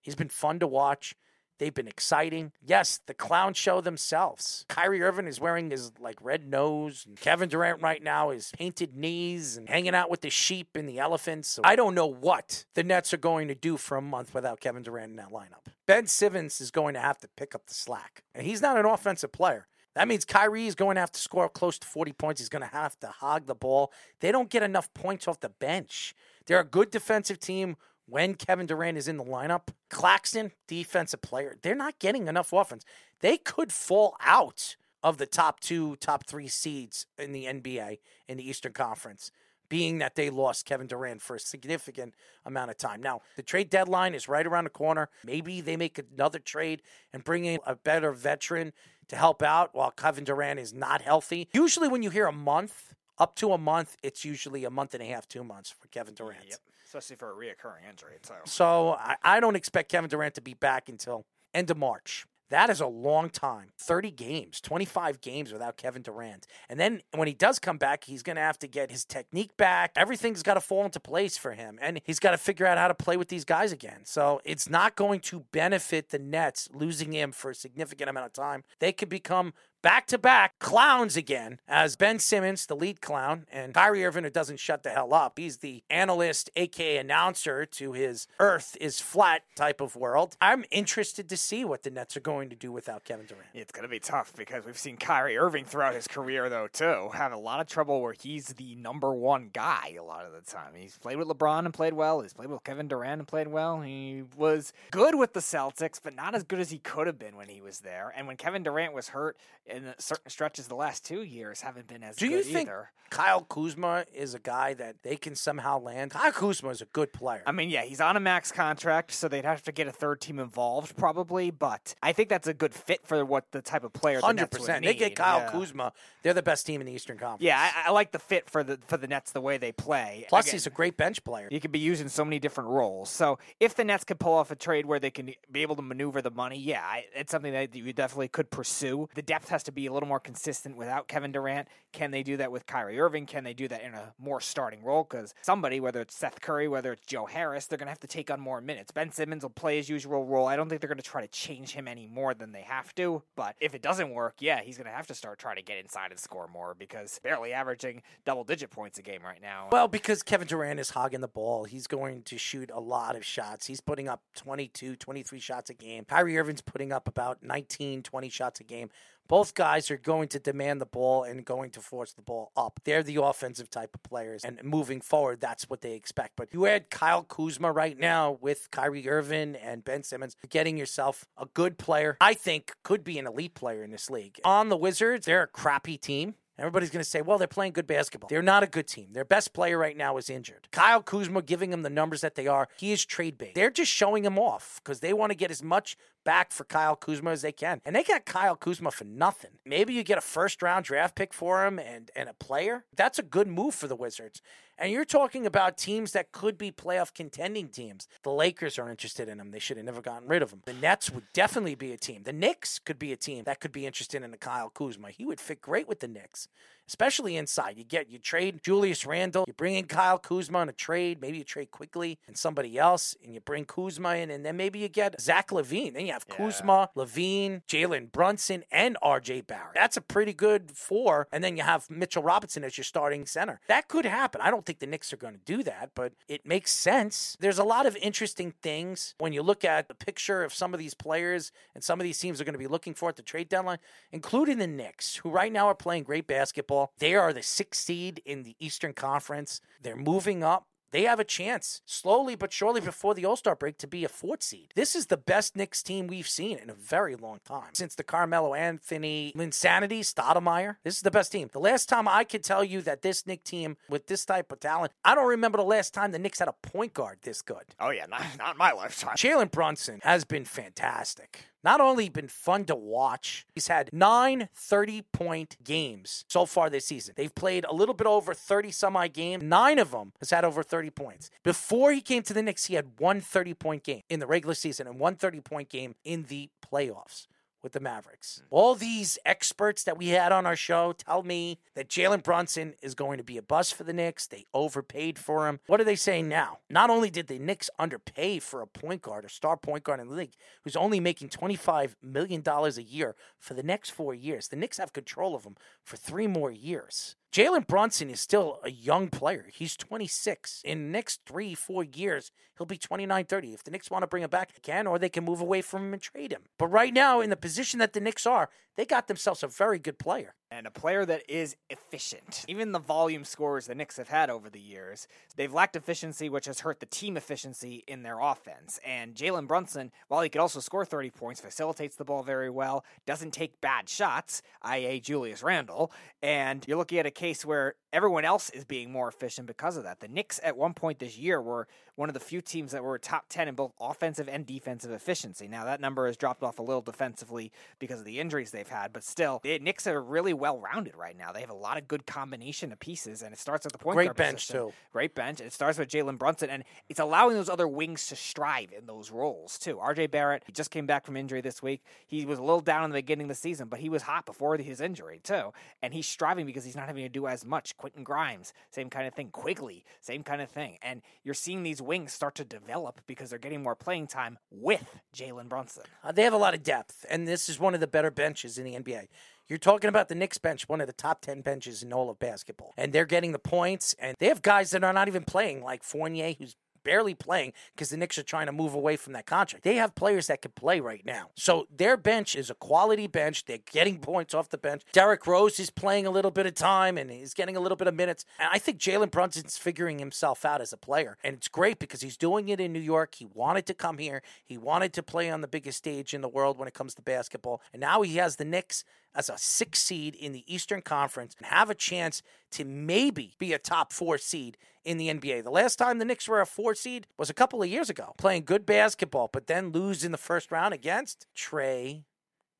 He's been fun to watch. They've been exciting. Yes, the clown show themselves. Kyrie Irving is wearing his like red nose. And Kevin Durant right now is painted knees and hanging out with the sheep and the elephants. So I don't know what the Nets are going to do for a month without Kevin Durant in that lineup. Ben Simmons is going to have to pick up the slack. And he's not an offensive player. That means Kyrie is going to have to score close to 40 points. He's going to have to hog the ball. They don't get enough points off the bench. They're a good defensive team when Kevin Durant is in the lineup. Claxton, defensive player. They're not getting enough offense. They could fall out of the top two, top three seeds in the NBA in the Eastern Conference, being that they lost Kevin Durant for a significant amount of time. Now, the trade deadline is right around the corner. Maybe they make another trade and bring in a better veteran to help out while Kevin Durant is not healthy. Usually, when you hear a month, up to a month, it's usually a month and a half, two months for Kevin Durant. Yep. Especially for a reoccurring injury. So So I, I don't expect Kevin Durant to be back until end of March. That is a long time. 30 games, 25 games without Kevin Durant. And then when he does come back, he's going to have to get his technique back. Everything's got to fall into place for him. And he's got to figure out how to play with these guys again. So it's not going to benefit the Nets losing him for a significant amount of time. They could become back to back clowns again as Ben Simmons, the lead clown, and Kyrie Irving, who doesn't shut the hell up. He's the analyst, aka announcer to his Earth is flat type of world. I'm interested to see what the Nets are going to do without Kevin Durant. It's going to be tough because we've seen Kyrie Irving throughout his career, though, too, have a lot of trouble where he's the number one guy a lot of the time. He's played with LeBron and played well. He's played with Kevin Durant and played well. He was good with the Celtics, but not as good as he could have been when he was there. And when Kevin Durant was hurt in certain stretches the last two years, haven't been as Do good you think either. Kyle Kuzma is a guy that they can somehow land? Kyle Kuzma is a good player. I mean, yeah, he's on a max contract, so they'd have to get a third team involved probably. But I think that's a good fit for what the type of player Hundred percent. They get. Kyle Yeah. Kuzma. They're the best team in the Eastern Conference. Yeah, I, I like the fit for the for the Nets the way they play. Plus, Again, he's a great bench player. You could be using so many different roles. So if the Nets could pull off a trade where they can be able to maneuver the money, yeah, I- it's something that you definitely could pursue. The depth has to be a little more consistent without Kevin Durant. Can they do that with Kyrie Irving? Can they do that in a more starting role? Because somebody, whether it's Seth Curry, whether it's Joe Harris, they're going to have to take on more minutes. Ben Simmons will play his usual role. I don't think they're going to try to change him any more than they have to. But if it doesn't work, yeah, he's going to have to start trying to get inside and score more because barely averaging double digit points a game right now. Well, because Kevin Durant is hogging the ball, he's going to shoot a lot of shots. He's putting up 22, 23 shots a game. Kyrie Irving's putting up about 19, 20 shots a game. Both guys are going to demand the ball and going to force the ball up. They're the offensive type of players. And moving forward, that's what they expect. But you add Kyle Kuzma right now with Kyrie Irving and Ben Simmons, you're getting yourself a good player. I think could be an elite player in this league. On the Wizards, they're a crappy team. Everybody's going to say, well, they're playing good basketball. They're not a good team. Their best player right now is injured. Kyle Kuzma giving them the numbers that they are, he is trade bait. They're just showing him off because they want to get as much back for Kyle Kuzma as they can. And they got Kyle Kuzma for nothing. Maybe you get a first round draft pick for him and, and a player. That's a good move for the Wizards. And you're talking about teams that could be playoff contending teams. The Lakers are interested in him. They should have never gotten rid of him. The Nets would definitely be a team. The Knicks could be a team that could be interested in a Kyle Kuzma. He would fit great with the Knicks, especially inside. You get you trade Julius Randle, you bring in Kyle Kuzma in a trade. Maybe you trade quickly and somebody else, and you bring Kuzma in, and then maybe you get Zach LaVine. Then you have Kuzma, LaVine, Jalen Brunson, and RJ Barrett. That's a pretty good four. And then you have Mitchell Robinson as your starting center. That could happen. I don't think the Knicks are going to do that, but it makes sense. There's a lot of interesting things when you look at the picture of some of these players and some of these teams are going to be looking for at the trade deadline, including the Knicks, who right now are playing great basketball. They are the sixth seed in the Eastern Conference. They're moving up they have a chance slowly but surely before the All Star break to be a fourth seed. This is the best Knicks team we've seen in a very long time since the Carmelo Anthony insanity, Stoudemire. This is the best team. The last time I could tell you that this Knicks team with this type of talent, I don't remember the last time the Knicks had a point guard this good. Oh yeah, not, not my lifetime. Jalen Brunson has been fantastic not only been fun to watch, he's had nine 30 point games so far this season. They've played a little bit over 30 some odd games. Nine of them has had over 30 points. Before he came to the Knicks, he had one 30 point game in the regular season and one 30 point game in the playoffs with the Mavericks. Mm. All these experts that we had on our show tell me that Jalen Brunson is going to be a bust for the Knicks. They overpaid for him. What are they saying now? Not only did the Knicks underpay for a point guard, a star point guard in the league, who's only making $25 million a year for the next four years, the Knicks have control of him for three more years. Jalen Brunson is still a young player. He's 26. In next three, four years, he'll be 29, 30. If the Knicks want to bring him back, they can, or they can move away from him and trade him. But right now, in the position that the Knicks are, they got themselves a very good player. And a player that is efficient. Even the volume scores the Knicks have had over the years, they've lacked efficiency, which has hurt the team efficiency in their offense. And Jalen Brunson, while he could also score 30 points, facilitates the ball very well, doesn't take bad shots, i.a., Julius Randle. And you're looking at a case where everyone else is being more efficient because of that. The Knicks at one point this year were one of the few teams that were top 10 in both offensive and defensive efficiency. Now, that number has dropped off a little defensively because of the injuries they've had, but still, the Knicks are really well rounded right now. They have a lot of good combination of pieces, and it starts at the point Great guard bench, position. too. Great bench. It starts with Jalen Brunson, and it's allowing those other wings to strive in those roles, too. RJ Barrett, he just came back from injury this week. He was a little down in the beginning of the season, but he was hot before his injury, too. And he's striving because he's not having to do as much. Quentin Grimes, same kind of thing. Quickley, same kind of thing. And you're seeing these wings start to develop because they're getting more playing time with Jalen Brunson. Uh, they have a lot of depth, and this is one of the better benches in the NBA. You're talking about the Knicks bench, one of the top 10 benches in all of basketball. And they're getting the points, and they have guys that are not even playing, like Fournier, who's barely playing because the Knicks are trying to move away from that contract. They have players that can play right now. So their bench is a quality bench. They're getting points off the bench. Derrick Rose is playing a little bit of time and he's getting a little bit of minutes. And I think Jalen Brunson's figuring himself out as a player. And it's great because he's doing it in New York. He wanted to come here. He wanted to play on the biggest stage in the world when it comes to basketball. And now he has the Knicks as a six seed in the Eastern Conference and have a chance to maybe be a top four seed in the NBA. The last time the Knicks were a four seed was a couple of years ago, playing good basketball, but then lose in the first round against Trae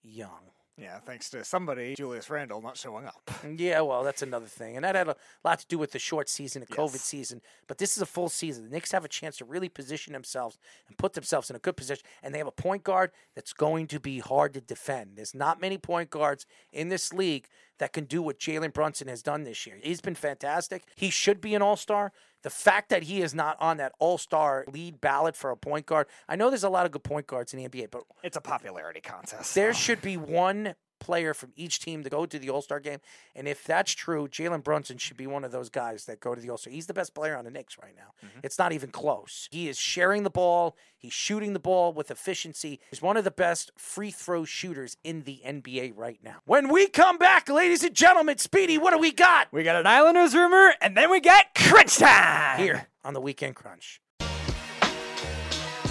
Young. Yeah, thanks to somebody, Julius Randle, not showing up. Mm, yeah, well, that's another thing. And that had a lot to do with the short season, the COVID season. But this is a full season. The Knicks have a chance to really position themselves and put themselves in a good position. And they have a point guard that's going to be hard to defend. There's not many point guards in this league that can do what Jalen Brunson has done this year. He's been fantastic. He should be an all star. The fact that he is not on that all star lead ballot for a point guard, I know there's a lot of good point guards in the NBA, but It's a popularity contest. there so. should be one player from each team to go to the All Star game. And if that's true, Jalen Brunson should be one of those guys that go to the All Star. He's the best player on the Knicks right now. Mm-hmm. It's not even close. He is sharing the ball, he's shooting the ball with efficiency. He's one of the best free throw shooters in the NBA right now. When we come back, ladies and gentlemen, Speedy, what do we got We got an Islanders rumor, and then we got crunch time. here on the Weekend Crunch?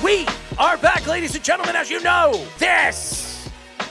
We are back, ladies and gentlemen, as you know. This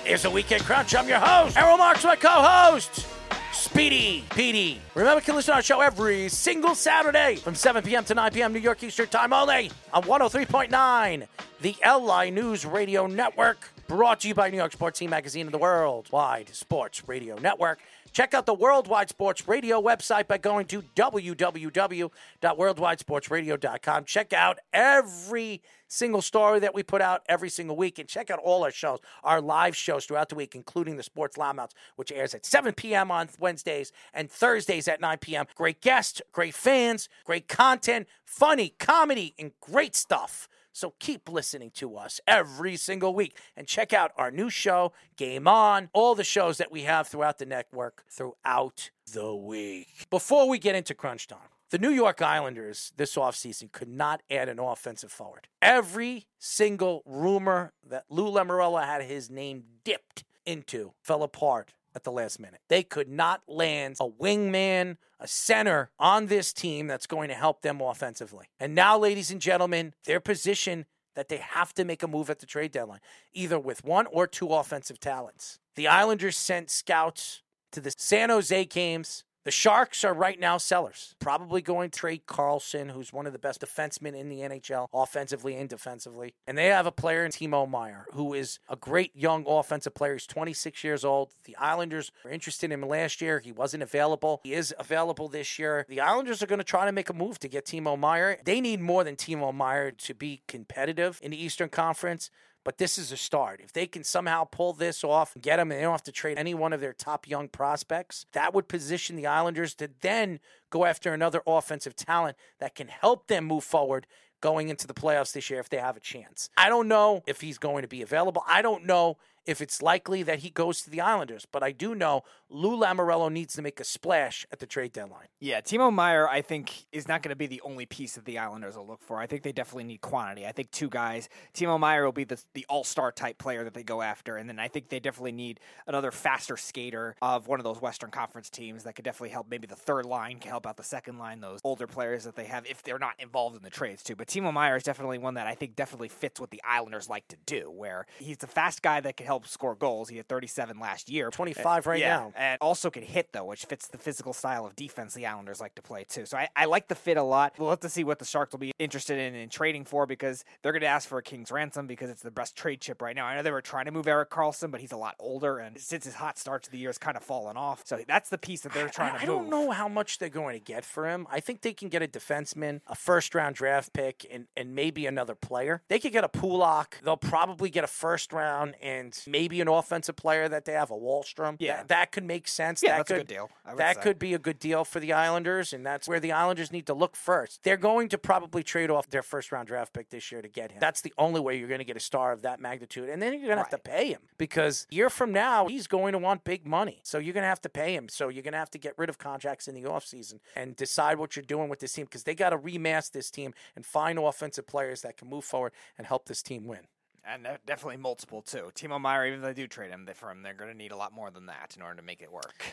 is the Weekend Crunch. I'm your host, Errol Marks, my co-host, Speedy Petey. Remember, you can listen to our show every single Saturday from 7 p.m. to 9 p.m. New York Eastern Time only on 103.9 the LI News Radio Network, brought to you by New York Sports Team Magazine and the Worldwide Sports Radio Network. Check out the Worldwide Sports Radio website by going to www.worldwidesportsradio.com. Check out every single story that we put out every single week and check out all our shows, our live shows throughout the week, including the Sports Loudmouths, which airs at 7 p.m. on Wednesdays and Thursdays at 9 p.m. Great guests, great fans, great content, funny, comedy, and great stuff. So keep listening to us every single week and check out our new show, Game On, all the shows that we have throughout the network throughout the week. Before we get into crunch time, the New York Islanders this offseason could not add an offensive forward. Every single rumor that Lou Lamoriello had his name dipped into fell apart at the last minute. They could not land a wingman, a center on this team that's going to help them offensively. And now, ladies and gentlemen, their position that they have to make a move at the trade deadline, either with one or two offensive talents. The Islanders sent scouts to the San Jose games the Sharks are right now sellers. Probably going to trade Karlsson, who's one of the best defensemen in the NHL, offensively and defensively. And they have a player in Timo Meier, who is a great young offensive player. He's 26 years old. The Islanders were interested in him last year. He wasn't available. He is available this year. The Islanders are going to try to make a move to get Timo Meier. They need more than Timo Meier to be competitive in the Eastern Conference but this is a start. If they can somehow pull this off and get them, and they don't have to trade any one of their top young prospects, that would position the Islanders to then go after another offensive talent that can help them move forward going into the playoffs this year if they have a chance. I don't know if he's going to be available. I don't know if it's likely that he goes to the Islanders. But I do know Lou Lamoriello needs to make a splash at the trade deadline. Yeah, Timo Meier, I think, is not going to be the only piece that the Islanders will look for. I think they definitely need quantity. I think two guys. Timo Meier will be the, the all star type player that they go after. And then I think they definitely need another faster skater of one of those Western Conference teams that could definitely help. Maybe the third line can help out the second line, those older players that they have if they're not involved in the trades too. But Timo Meier is definitely one that I think definitely fits what the Islanders like to do, where he's the fast guy that can help score goals. He had 37 last year. Eh, 25 right yeah, now. And also can hit, though, which fits the physical style of defense the Islanders like to play, too. So I, I like the fit a lot. We'll have to see what the Sharks will be interested in, in trading for because they're going to ask for a King's ransom because it's the best trade chip right now. I know they were trying to move Erik Karlsson, but he's a lot older. And since his hot start to the year has kind of fallen off. So that's the piece that they're trying I, to I move. don't know how much they're going to get for him. I think they can get a defenseman, a first round draft pick, and, and maybe another player. They could get a Pulock. They'll probably get a first round and maybe an offensive player that they have, a Wahlstrom. Yeah. That, that could make sense. Yeah, that that's a good deal, That say. could be a good deal for the Islanders, and that's where the Islanders need to look first. They're going to probably trade off their first round draft pick this year to get him. That's the only way you're going to get a star of that magnitude. And then you're going to have to pay him because a year from now, he's going to want big money. So you're going to have to pay him. So you're going to have to get rid of contracts in the offseason and decide what you're doing with this team because they got to remass this team and find offensive players that can move forward and help this team win. And definitely multiple, too. Timo Meier, even if they do trade him for him, they're going to need a lot more than that in order to make it work.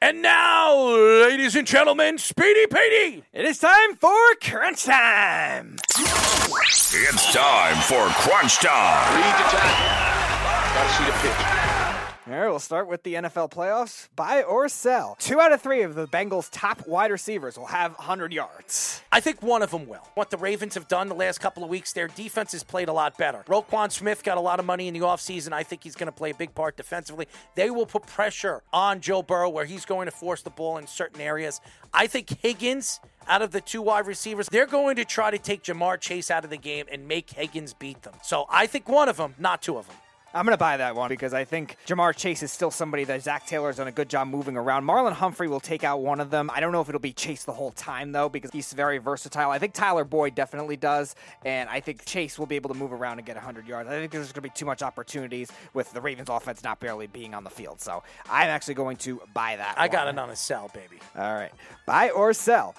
And now, ladies and gentlemen, Speedy Petey. It is time for Crunch Time! It's time for Crunch Time. Read the tackle. Got to see the pitch. All right, we'll start with the NFL playoffs. Buy or sell. Two out of three of the Bengals' top wide receivers will have 100 yards. I think one of them will. What the Ravens have done the last couple of weeks, their defense has played a lot better. Roquan Smith got a lot of money in the offseason. I think he's going to play a big part defensively. They will put pressure on Joe Burrow where he's going to force the ball in certain areas. I think Higgins, out of the two wide receivers, they're going to try to take Ja'Marr Chase out of the game and make Higgins beat them. So I think one of them, not two of them. I'm going to buy that one because I think Ja'Marr Chase is still somebody that Zac Taylor's done a good job moving around. Marlon Humphrey will take out one of them. I don't know if it'll be Chase the whole time, though, because he's very versatile. I think Tyler Boyd definitely does, and I think Chase will be able to move around and get 100 yards. I think there's going to be too much opportunities with the Ravens offense not barely being on the field. So I'm actually going to buy that I got it on a sell, baby. All right. Buy or sell.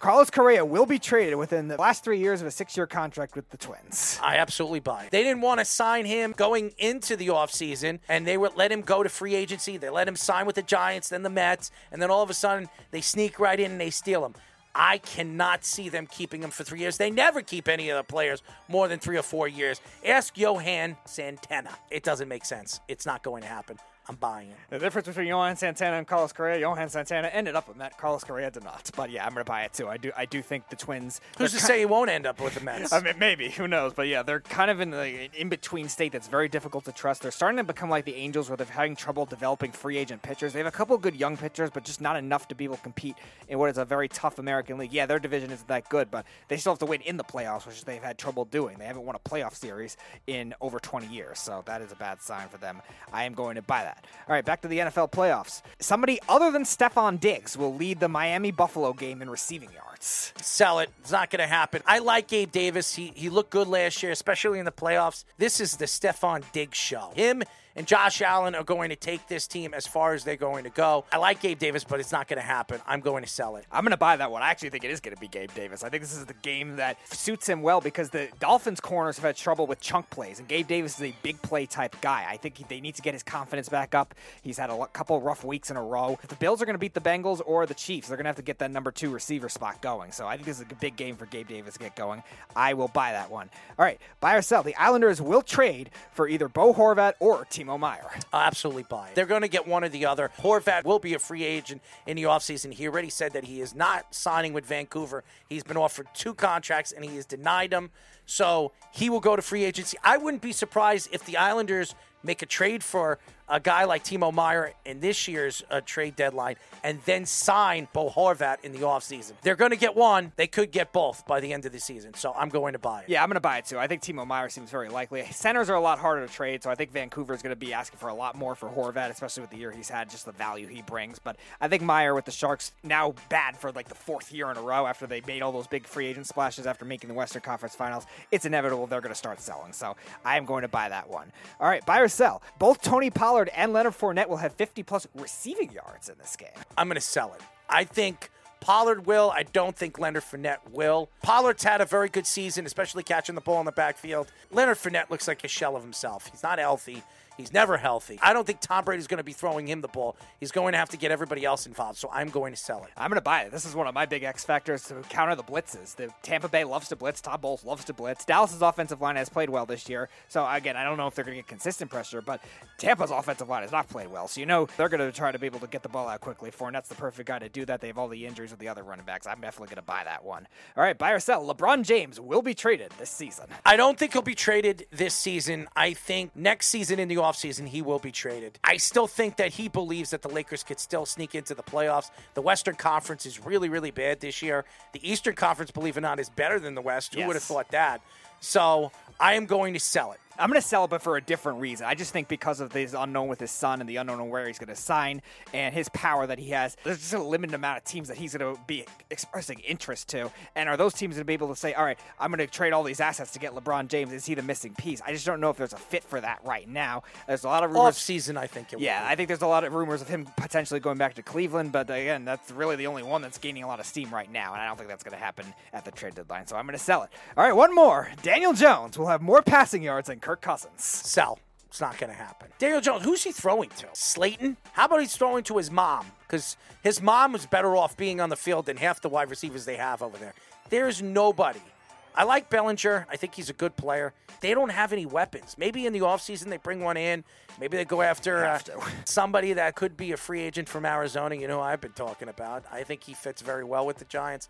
Carlos Correa will be traded within the last three years of a six year contract with the Twins. I absolutely buy it. They didn't want to sign him going into the offseason, and they would let him go to free agency. They let him sign with the Giants, then the Mets, and then all of a sudden they sneak right in and they steal him. I cannot see them keeping him for three years. They never keep any of the players more than three or four years. Ask Johan Santana. It doesn't make sense. It's not going to happen. I'm buying it. The difference between Johan Santana and Carlos Correa, Johan Santana ended up with Met, Carlos Correa did not. But yeah, I'm going to buy it too. I do I do think the Twins. Who's to say he won't end up with the Mets? I mean, maybe who knows? But yeah, they're kind of in the an in-between state that's very difficult to trust. They're starting to become like the Angels, where they're having trouble developing free agent pitchers. They have a couple of good young pitchers, but just not enough to be able to compete in what is a very tough American League. Yeah, their division isn't that good, but they still have to win in the playoffs, which they've had trouble doing. They haven't won a playoff series in over 20 years, so that is a bad sign for them. I am going to buy that. All right, back to the NFL playoffs. Somebody other than Stefon Diggs will lead the Miami Buffalo game in receiving yards. Sell it. It's not going to happen. I like Gabe Davis. He he looked good last year, especially in the playoffs. This is the Stefon Diggs show. Him and Josh Allen are going to take this team as far as they're going to go. I like Gabe Davis, but it's not going to happen. I'm going to sell it. I'm going to buy that one. I actually think it is going to be Gabe Davis. I think this is the game that suits him well because the Dolphins corners have had trouble with chunk plays, and Gabe Davis is a big play type guy. I think they need to get his confidence back up. He's had a couple rough weeks in a row. If the Bills are going to beat the Bengals or the Chiefs, they're going to have to get that number two receiver spot going. So I think this is a big game for Gabe Davis to get going. I will buy that one. All right, buy or sell. The Islanders will trade for either Bo Horvat or Timo Meier. I'll uh, absolutely buy it. They're going to get one or the other. Horvat will be a free agent in the offseason. He already said that he is not signing with Vancouver. He's been offered two contracts and he has denied them. So he will go to free agency. I wouldn't be surprised if the Islanders make a trade for a guy like Timo Meier in this year's uh, trade deadline and then sign Bo Horvat in the offseason. They're going to get one. They could get both by the end of the season. So I'm going to buy it. Yeah, I'm going to buy it too. I think Timo Meier seems very likely. Centers are a lot harder to trade, so I think Vancouver is going to be asking for a lot more for Horvat, especially with the year he's had, just the value he brings. But I think Meier with the Sharks now bad for like the fourth year in a row after they made all those big free agent splashes after making the Western Conference Finals. It's inevitable they're going to start selling. So I am going to buy that one. All right, buy or sell. Both Tony Pollard and Leonard Fournette will have 50 plus receiving yards in this game. I'm going to sell it. I think Pollard will. I don't think Leonard Fournette will. Pollard's had a very good season, especially catching the ball in the backfield. Leonard Fournette looks like a shell of himself. He's not healthy. He's never healthy. I don't think Tom Brady's going to be throwing him the ball. He's going to have to get everybody else involved. So I'm going to sell it. I'm going to buy it. This is one of my big X factors to counter the blitzes. The Tampa Bay loves to blitz. Todd Bowles loves to blitz. Dallas's offensive line has played well this year. So again, I don't know if they're going to get consistent pressure, but Tampa's offensive line has not played well. So you know they're going to try to be able to get the ball out quickly. Fournette's the perfect guy to do that. They have all the injuries with the other running backs. I'm definitely going to buy that one. All right, buy or sell. LeBron James will be traded this season. I don't think he'll be traded this season. I think next season in the offseason he will be traded. I still think that he believes that the Lakers could still sneak into the playoffs. The Western Conference is really, really bad this year. The Eastern Conference, believe it or not, is better than the West. Who would have thought that? So I am going to sell it. I'm going to sell it, but for a different reason. I just think because of his unknown with his son and the unknown where he's going to sign and his power that he has, there's just a limited amount of teams that he's going to be expressing interest to. And are those teams going to be able to say, all right, I'm going to trade all these assets to get LeBron James? Is he the missing piece? I just don't know if there's a fit for that right now. There's a lot of rumors. Off season, I think it will. Yeah. I think there's a lot of rumors of him potentially going back to Cleveland, but again, that's really the only one that's gaining a lot of steam right now, and I don't think that's going to happen at the trade deadline. So I'm going to sell it. All right, one more. Daniel Jones will have more passing yards than Kirk Cousins. sell. It's not going to happen. Daniel Jones, who's he throwing to? Slayton? How about he's throwing to his mom? Because his mom was better off being on the field than half the wide receivers they have over there. There's nobody. I like Bellinger. I think he's a good player. They don't have any weapons. Maybe in the offseason they bring one in. Maybe they go after uh, somebody that could be a free agent from Arizona. You know who I've been talking about. I think he fits very well with the Giants.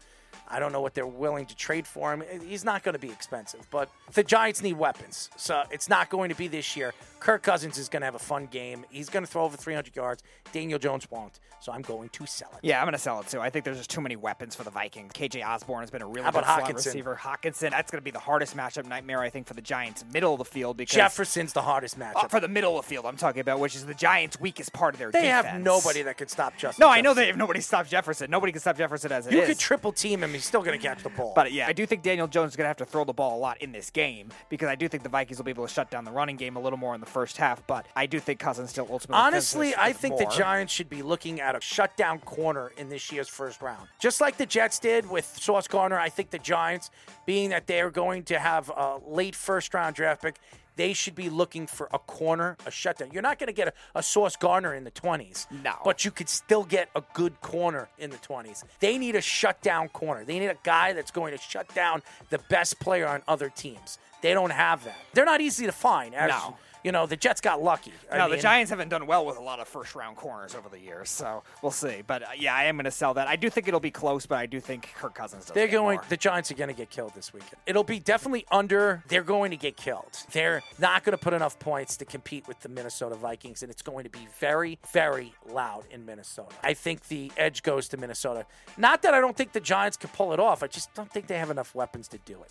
I don't know what they're willing to trade for him. He's not going to be expensive, but the Giants need weapons. So it's not going to be this year. Kirk Cousins is going to have a fun game. He's going to throw over 300 yards. Daniel Jones won't. So I'm going to sell it. Yeah, I'm going to sell it too. I think there's just too many weapons for the Vikings. KJ Osborn has been a really How good slot receiver. Hockenson, that's going to be the hardest matchup nightmare, I think, for the Giants' middle of the field because Jefferson's the hardest matchup. Uh, for the middle of the field, I'm talking about, which is the Giants' weakest part of their defense. they defense. have nobody that could stop Justin. No, I know Jefferson. they have nobody stop Jefferson. Nobody can stop Jefferson as it You is. could triple team him. He's still going to catch the ball. But yeah, I do think Daniel Jones is going to have to throw the ball a lot in this game because I do think the Vikings will be able to shut down the running game a little more in the first half. But I do think Cousins still ultimately. Honestly, I think more. the Giants should be looking at a shutdown corner in this year's first round. Just like the Jets did with Sauce Gardner, I think the Giants, being that they're going to have a late first round draft pick, they should be looking for a corner, a shutdown. You're not going to get a, a Sauce Gardner in the 20s. No. But you could still get a good corner in the 20s. They need a shutdown corner. They need a guy that's going to shut down the best player on other teams. They don't have that. They're not easy to find. As, No. You know, the Jets got lucky. I no, the Giants haven't done well with a lot of first round corners over the years, so we'll see. But uh, yeah, I am going to sell that. I do think it'll be close, but I do think Kirk Cousins does. They're going. more. The Giants are going to get killed this weekend. It'll be definitely under. They're going to get killed. They're not going to put enough points to compete with the Minnesota Vikings, and it's going to be very, very loud in Minnesota. I think the edge goes to Minnesota. Not that I don't think the Giants can pull it off. I just don't think they have enough weapons to do it.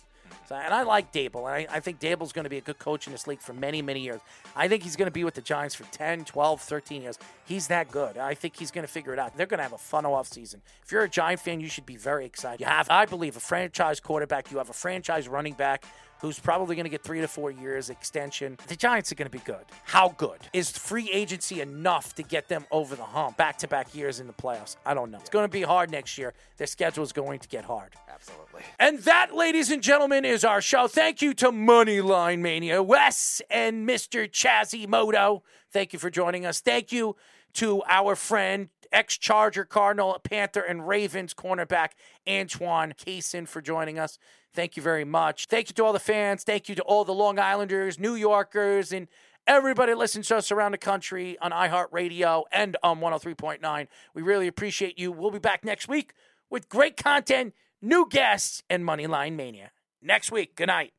So, and I like Daboll, and I, I think Daboll's going to be a good coach in this league for many, many years. I think he's going to be with the Giants for 10, 12, 13 years. He's that good. I think he's going to figure it out. They're going to have a fun offseason. If you're a Giant fan, you should be very excited. You have, I believe, a franchise quarterback. You have a franchise running back who's probably going to get three to four years extension. The Giants are going to be good. How good? Is free agency enough to get them over the hump back to back years in the playoffs? I don't know. It's going to be hard next year. Their schedule is going to get hard. Absolutely. And that, ladies and gentlemen, is our show. Thank you to Moneyline Mania, Wes and Mr. Chazzy Moto. Thank you for joining us. Thank you to our friend, ex Charger, Cardinal, Panther, and Ravens cornerback Antoine Cason for joining us. Thank you very much. Thank you to all the fans. Thank you to all the Long Islanders, New Yorkers, and everybody listens to us around the country on iHeartRadio and on 103.9. We really appreciate you. We'll be back next week with great content, new guests, and Moneyline Mania. Next week. Good night.